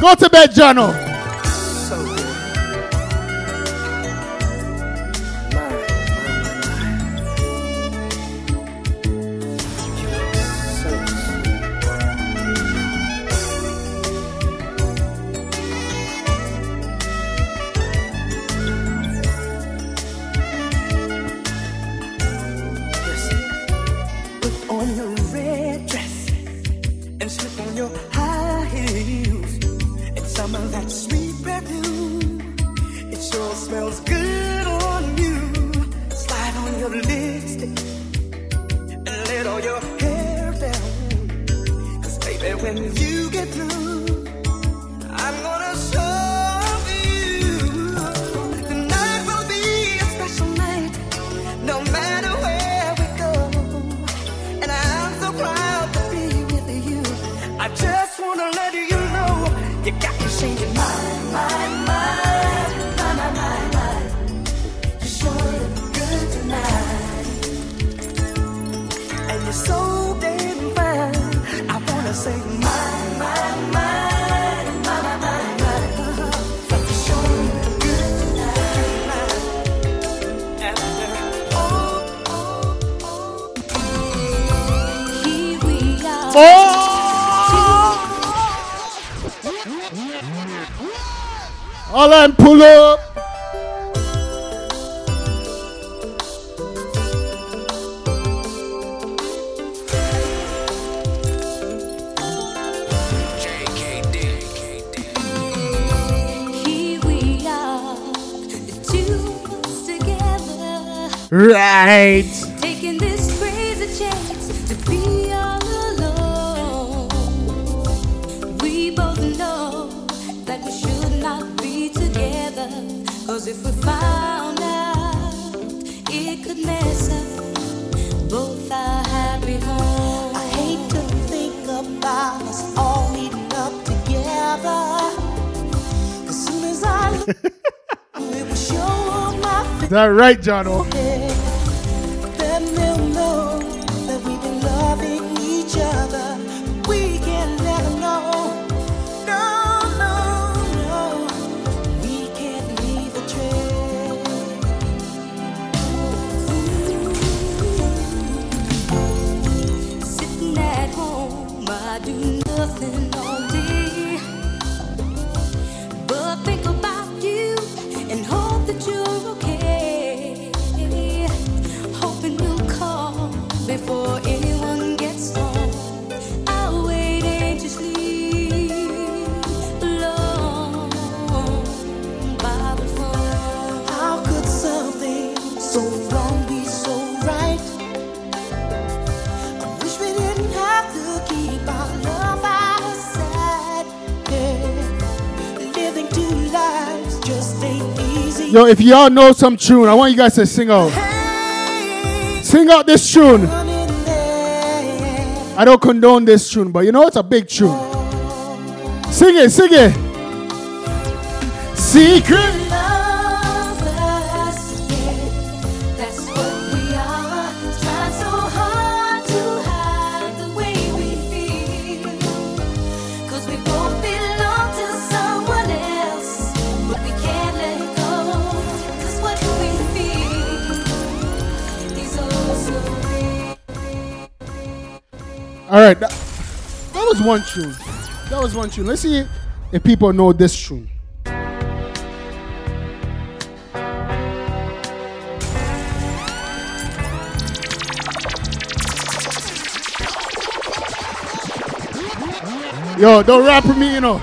Go to bed, Jono. That right, Jono? Yo, if y'all know some tune, I want you guys to sing out. Sing out this tune. I don't condone this tune, but you know it's a big tune. Sing it, sing it. Secret. All right, that, that was one tune. That was one tune. Let's see if people know this tune. Yo, don't rap with me, you know.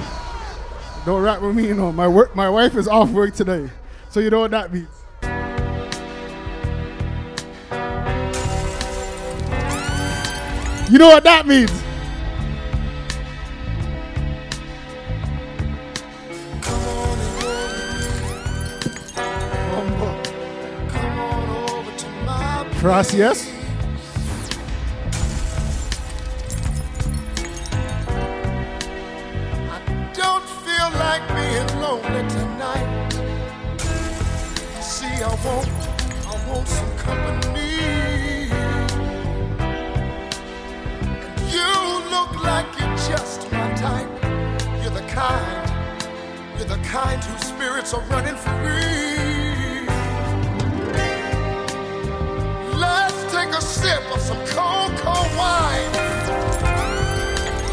Don't rap with me, you know. My work, my wife is off work today, so you know what that means. You know what that means? Cross, yes? You're the kind whose spirits are running free. Let's take a sip of some cold, cold wine.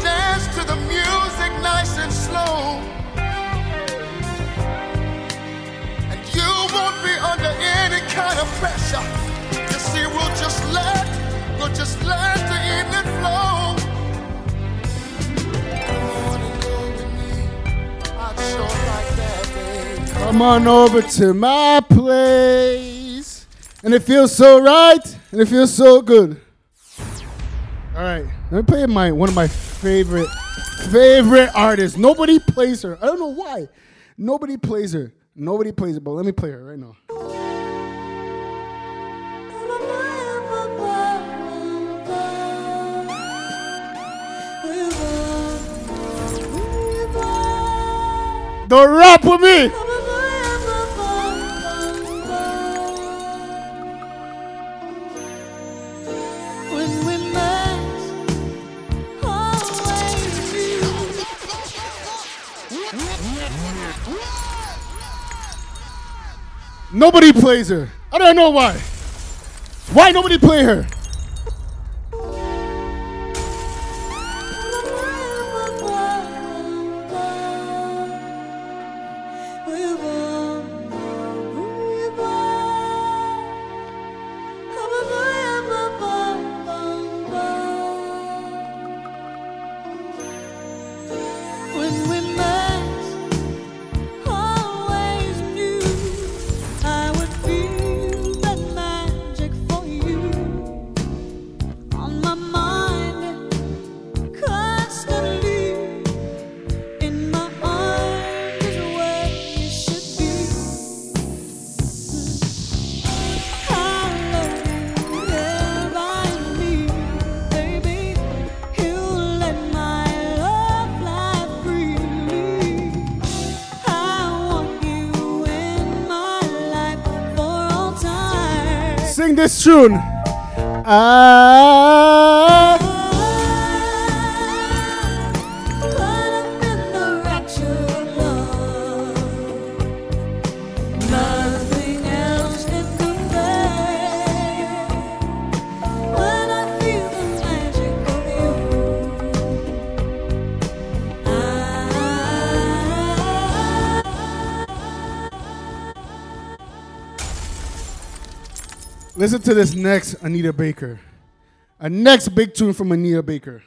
Dance to the music nice and slow. And you won't be under any kind of pressure. You see, we'll just let, we'll just let the evening flow. Come on over to my place. And it feels so right and it feels so good. All right, let me play my one of my favorite favorite artists. Nobody plays her. I don't know why. Nobody plays her. Nobody plays her, but let me play her right now. Don't rap with me. Nobody plays her. I don't know why. Why nobody play her? soon. ah. Listen to this next Anita Baker. A next big tune from Anita Baker.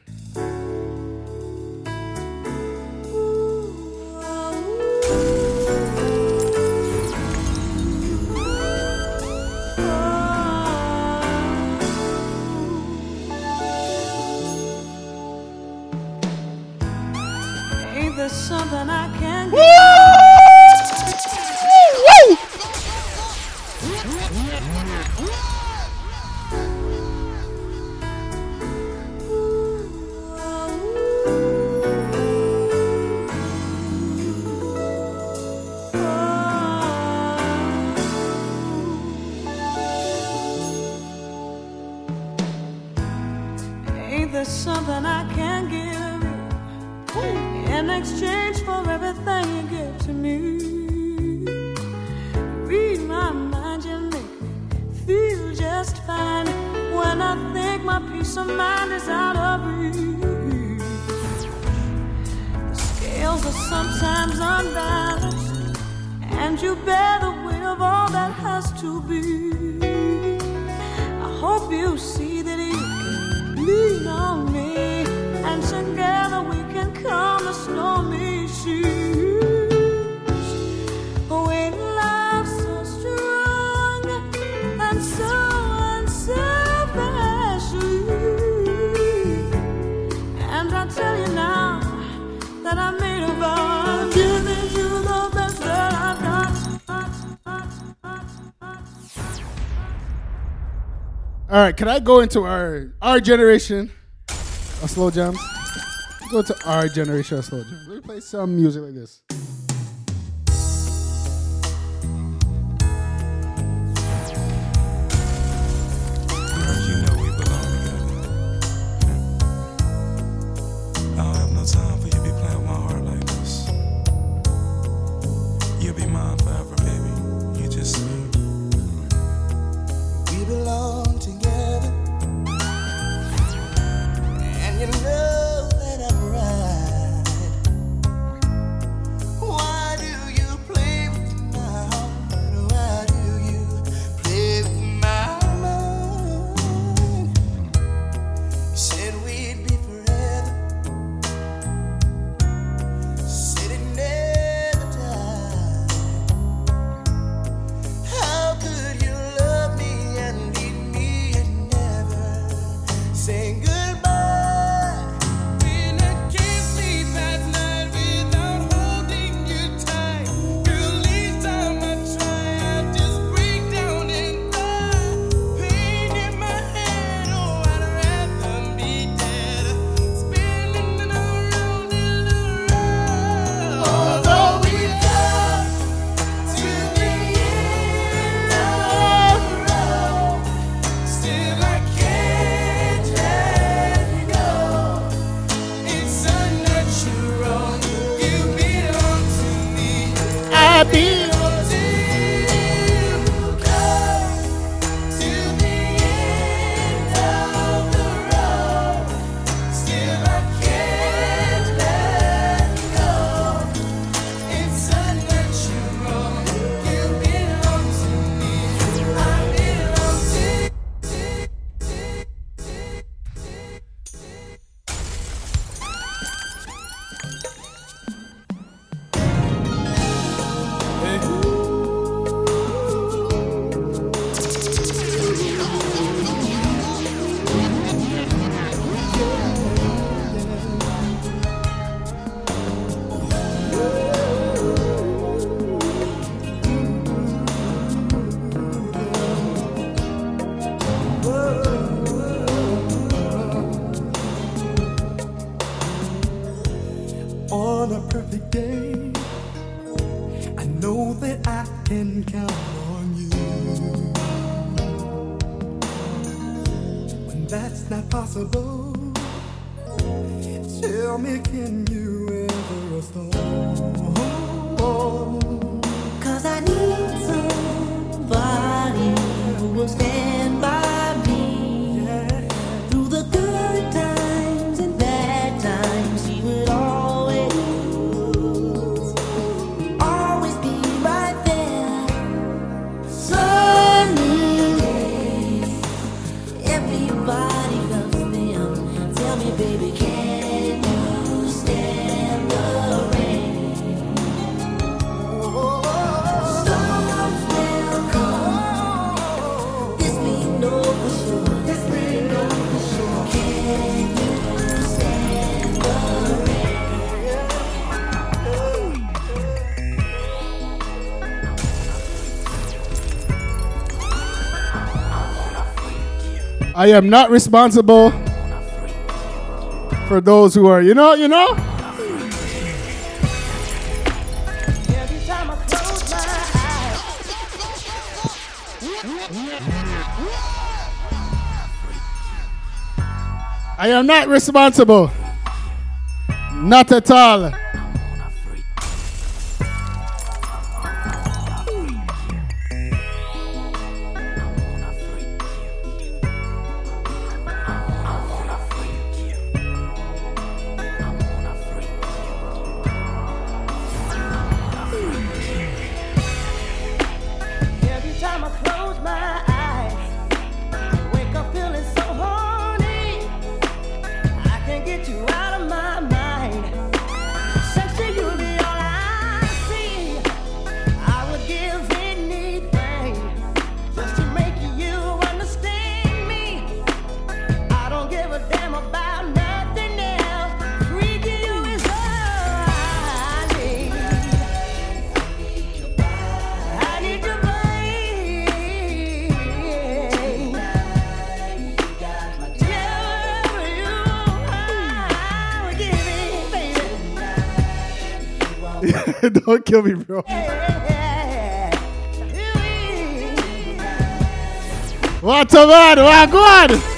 All right, can I go into our our generation of slow jams? Go to our generation of slow jams. Let me play some music like this. I am not responsible for those who are, you know, you know. I am not responsible. Not at all. show. mano. Agora!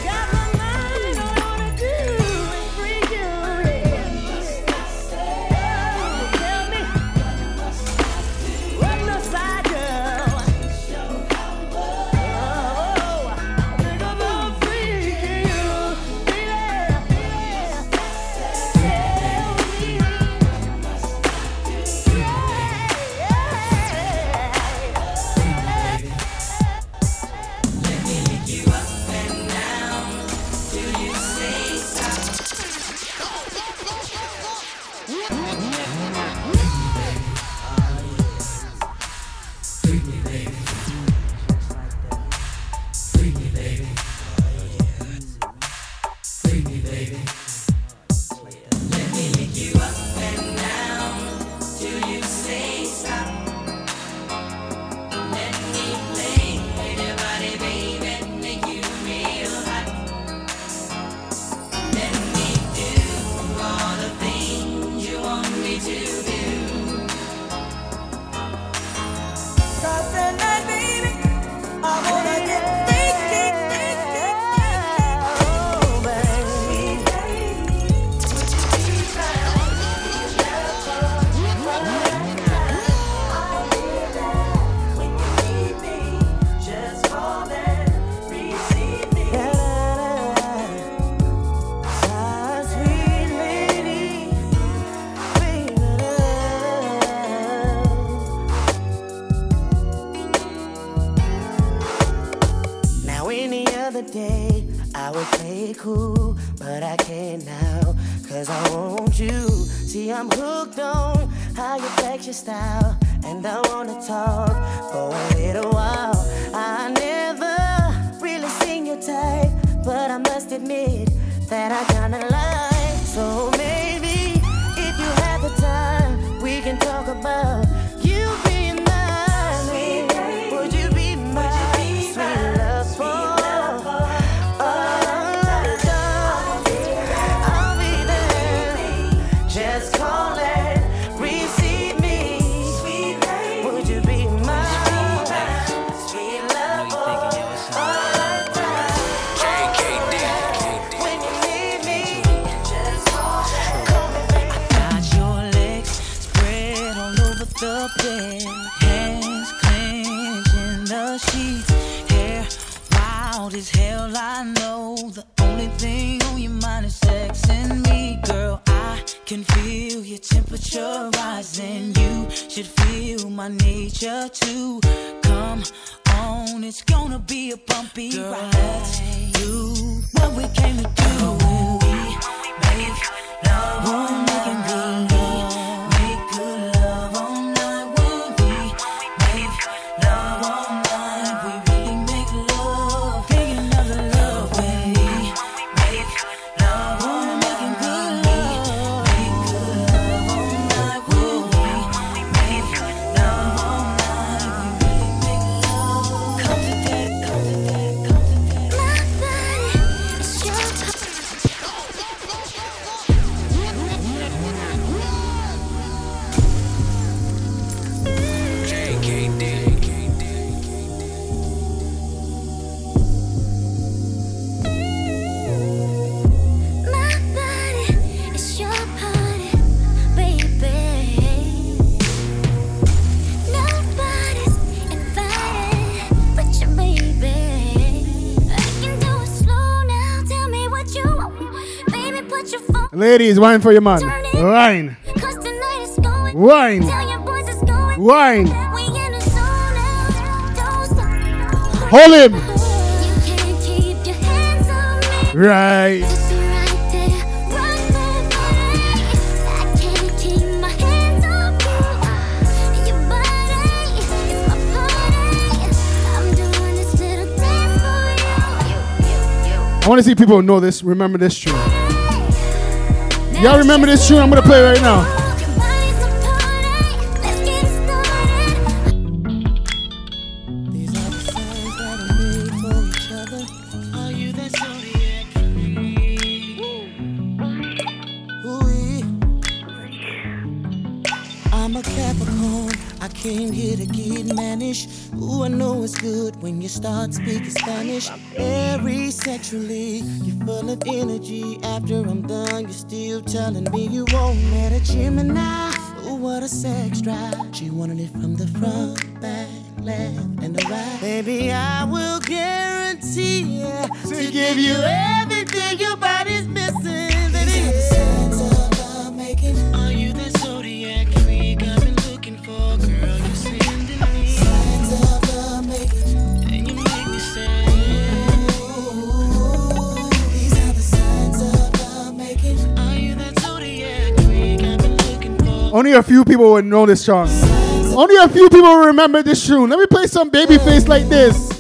would play cool, but I can't now, cause I want you. See, I'm hooked on how you flex your style, and I wanna talk for a little while. I never really seen your type, but I must admit that I kinda like so nature too. Come on, it's gonna be a bumpy ride. Let's do what we came to do. Ladies, wine for your man. Wine. Cause tonight is going. Wine. Tell your boys it's going. Wine. We in the zone now. Don't stop. Hold him. You can't keep your hands on me. Right. Just right there, right there, buddy. I can't keep my hands off you. Your body is my party. I'm doing this little dance for I want to see people know this, remember this tune. Y'all remember this tune I'm to play right now? Good when you start speaking Spanish. Very sexually, you're full of energy. After I'm done, you're still telling me you won't let a Gemini. Ooh, what a sex drive. She wanted it from the front, back, left, and the right. Baby, I will guarantee ya to, give you everything your body's missing. Baby, signs of love making. Only a few people would know this song. Only a few people remember this tune. Let me play some Babyface like this.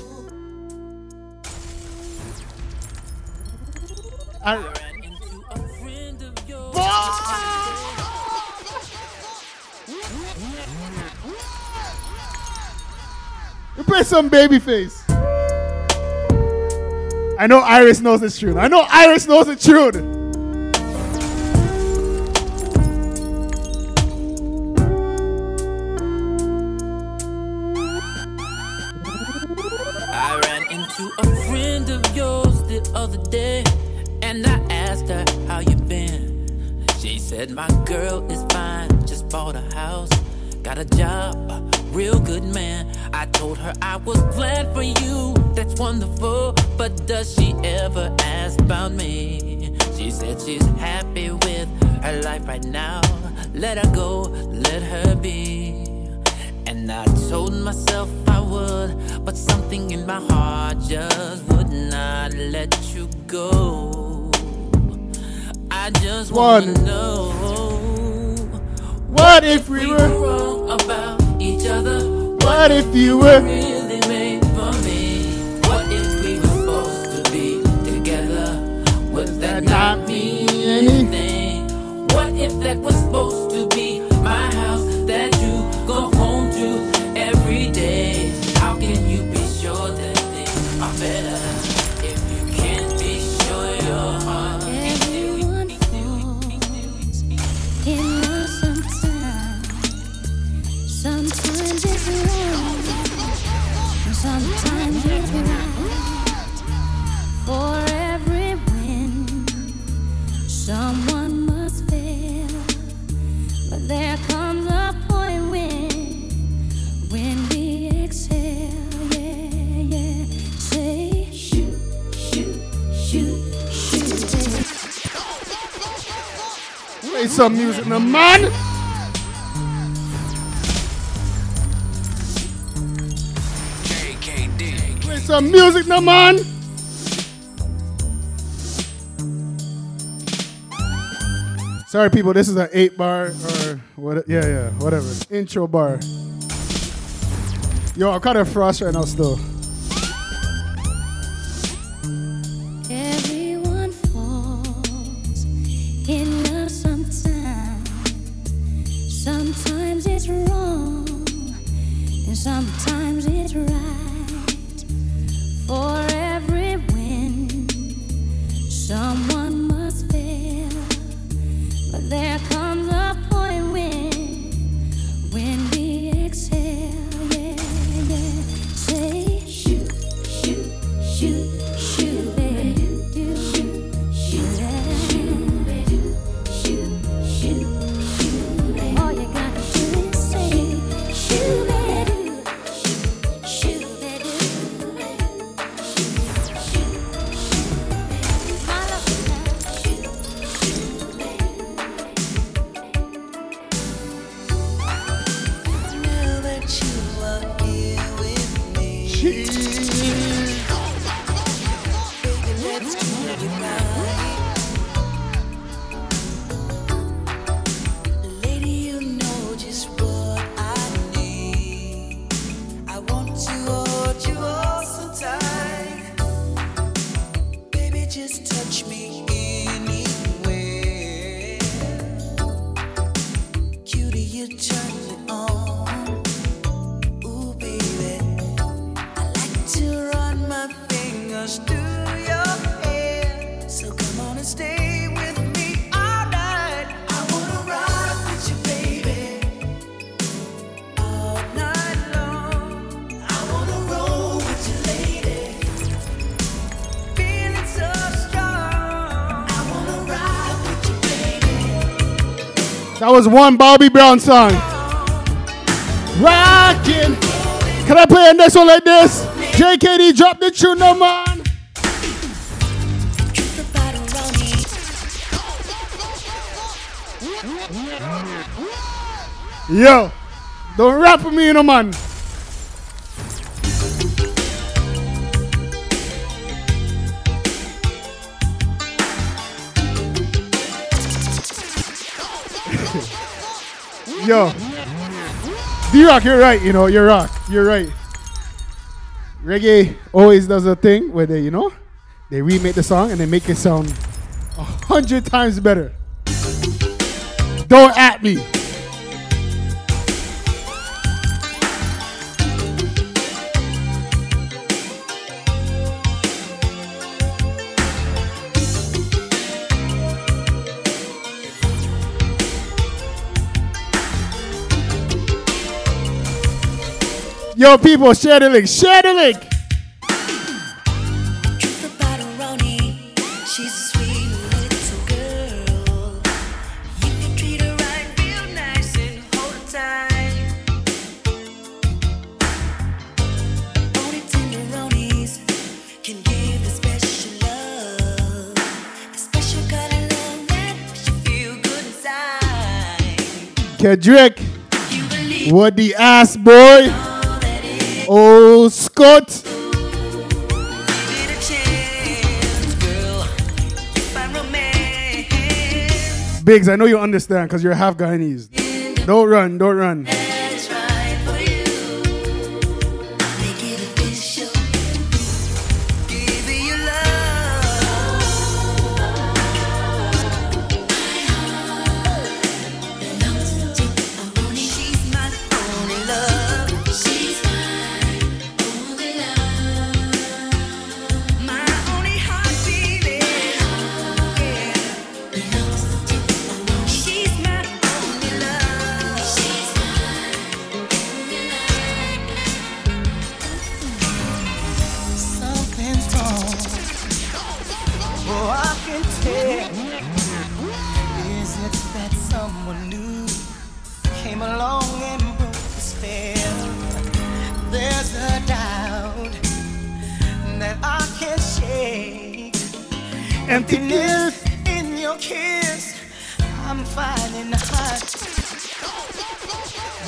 I- We play some Babyface. I know Iris knows the tune. I know Iris knows the tune. My girl is fine, just bought a house, got a job, a real good man. I told her I was glad for you, that's wonderful. But does she ever ask about me? She said she's happy with her life right now. Let her go, let her be. And I told myself I would, but something in my heart just would not let you go. I just wanna know What if we were? wrong about each other. What if you were? really made for me? What if we were supposed to be together? Would that not mean anything? What if that was supposed Play some music, now, man. Play some music, now, man. Sorry, people. This is an eight bar or what? Yeah, yeah, whatever. Intro bar. Yo, I'm kind of frost right now still. Everyone falls in it's wrong, and sometimes it's right. Was one Bobby Brown song. Rockin'. Can I play a next one like this? JKD, drop the tune, no man. Yo, don't rap for me, in no man. Yo, D Rock, you're right. You know, you're rock. You're right. Reggae always does a thing where they, you know, they remake the song and they make it sound a hundred times better. Don't at me. The special gotta love that makes you good inside. Kendrick. What the ass boy? Oh, Scott. Biggs, I know you understand because you're half Guyanese. Don't run, don't run.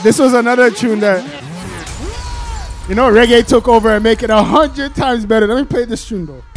This was another tune that you know reggae took over and make it a hundred times better. Let me play this tune though.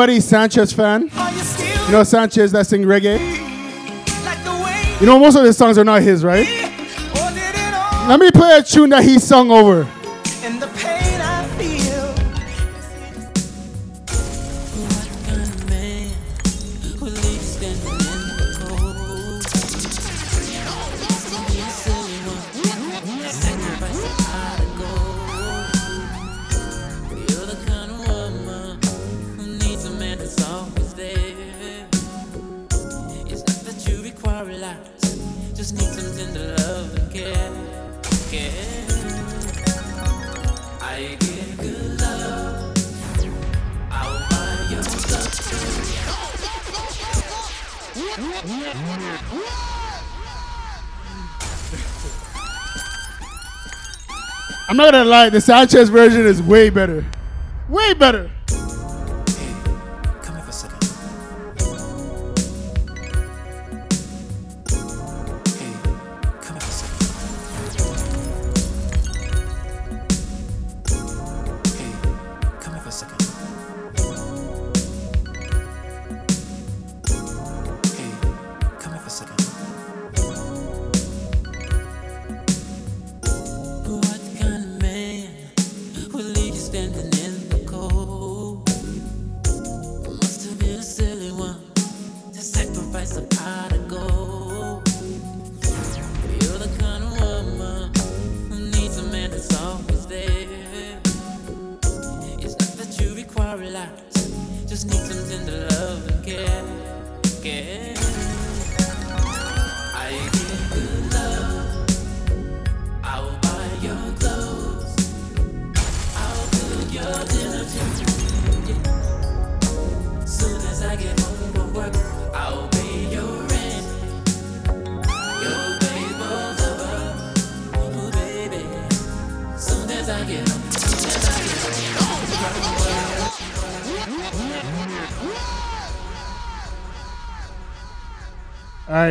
Anybody Sanchez fan? You know Sanchez that sing reggae? like the way You know most of the songs are not his, right? or did it all Let me play a tune that he sung over. I'm not gonna lie, the Sanchez version is way better. Way better.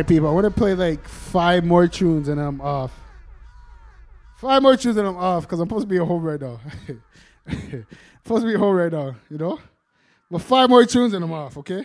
Right, people. I want to play like five more tunes and I'm off. Five more tunes and I'm off because I'm supposed to be at home right now. supposed to be home right now, you know. But five more tunes and I'm off. Okay.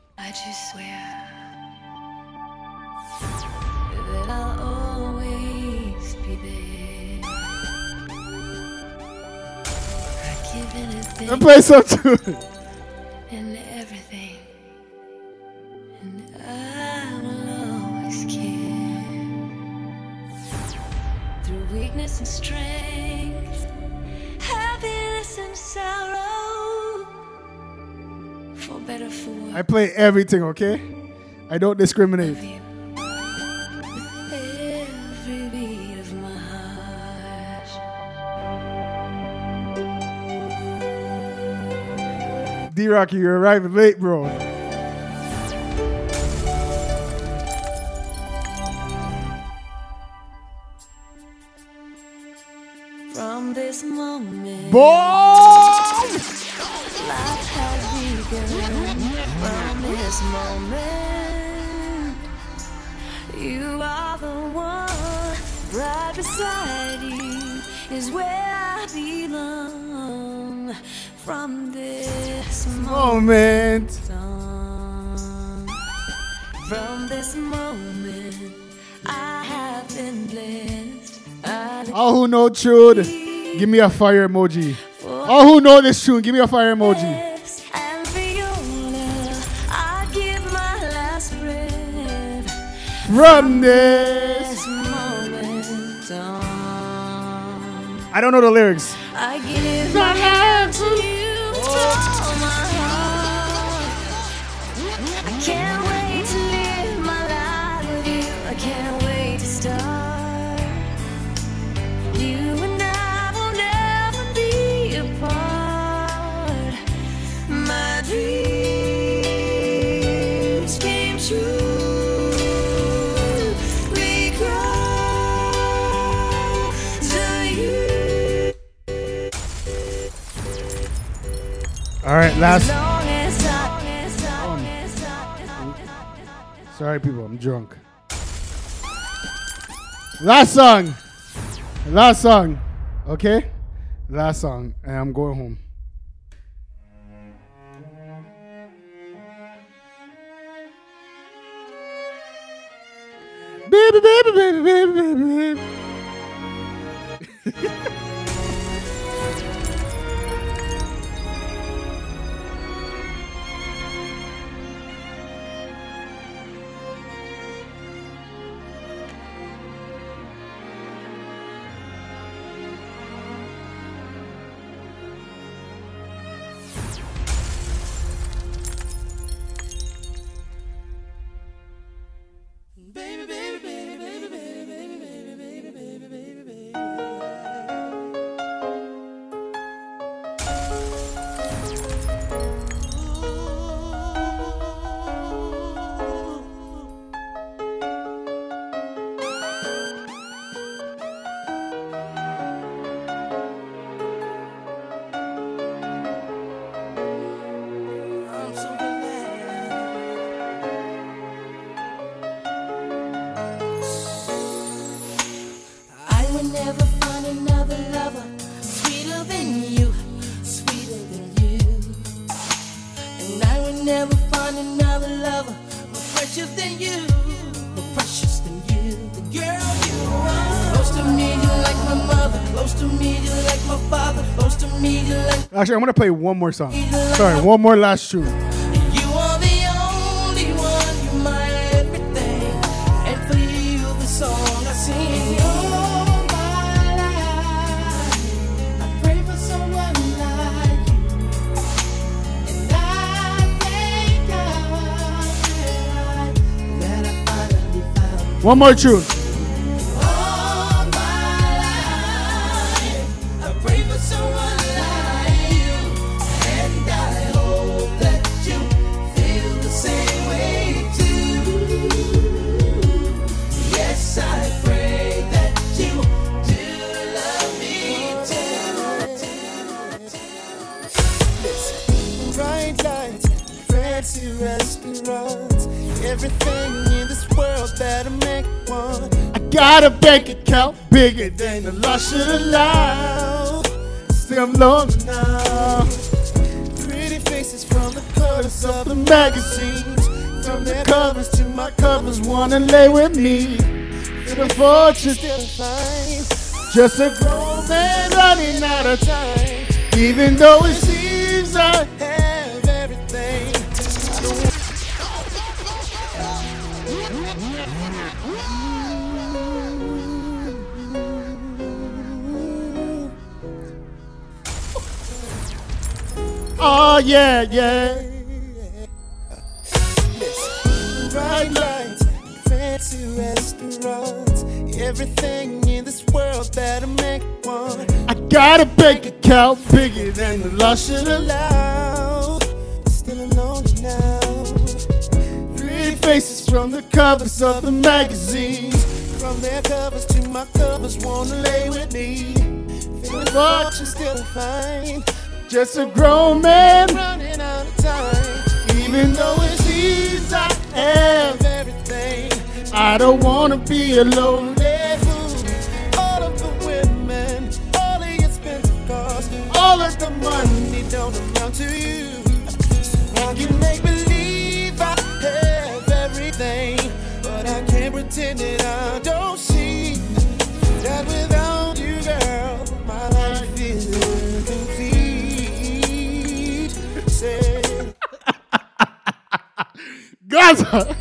And play some tune. And everything. And I will always care. Through weakness and strength, happiness and sorrow. For better, for. I play everything, okay? I don't discriminate. D Rocky, you're arriving late, bro. From this moment, Boy! life has begun. From this moment, you are the one. Right beside you is where I belong. From this Moment. on, from this moment, I have been blessed. All who know tune, give me a fire emoji. All who know this tune, give me a fire emoji. And Viola, I give my last breath From this. this moment on. I don't know the lyrics. I give my hand to All right, last. Sorry, people, I'm drunk. Last song. Last song. Okay? Last song. And I'm going home. Baby, baby, baby, baby, baby, baby. Actually, I'm to play one more song. Sorry, one more last tune. You are the only one, you're my fine, just a grown man running out of time. Even though it seems I have everything. Oh yeah, yeah. should've lost, should've. Still alone now. Three faces from the covers of the magazines. From their covers to my covers, wanna lay with me. Feeling what you still find. Just a grown man running out of time. Even though it seems I have everything, I don't wanna be alone. Gaza,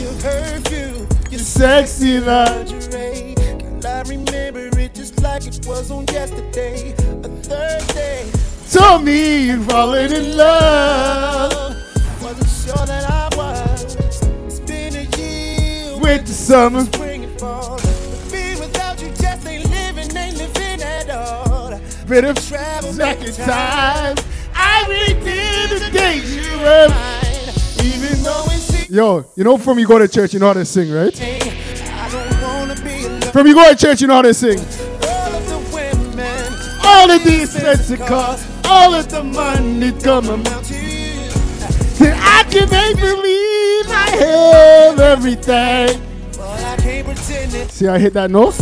your perfume, your sexy lingerie. Girl, I remember it just like it was on yesterday, a Thursday. Told me you'd fallen in love Wasn't sure that I was. It's been a year with the summer. spring and fall. But being without you just ain't living, ain't living at all. Bit of Travel back in back time. I redid the days you were. Even though it's Yo, you know from you go to church, you know how to sing, right? I don't wanna be alone. From you go to church, you know how to sing. All of the women, All of these expensive cars, all of the money coming. Then I can make believe I have everything. but I can't pretend it. See, I hit that note.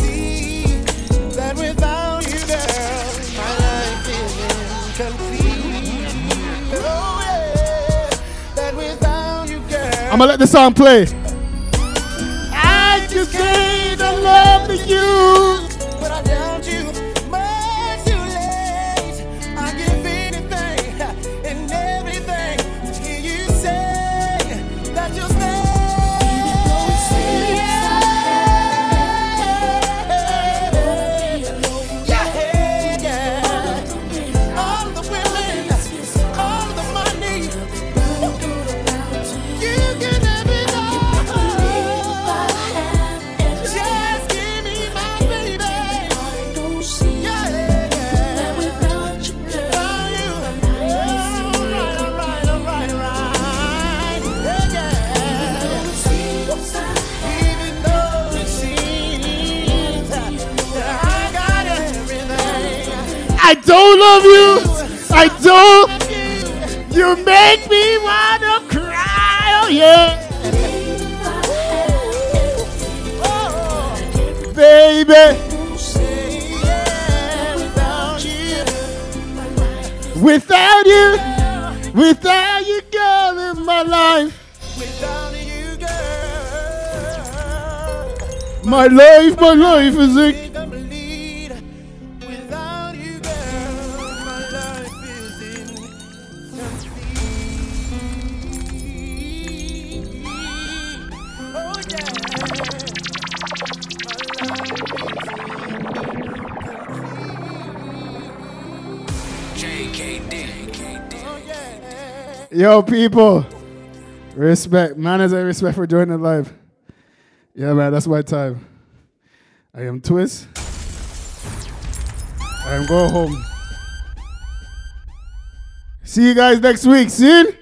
I'm gonna let the song play. I just love you. Love you. I don't. You make me wanna cry. Oh yeah. Baby. Without you, without you, girl, in my life. Without you, girl. My life, my life is a people. Respect. Manners and respect for joining live. Yeah, man, that's my time. I am Twist. I am going home. See you guys next week. See you?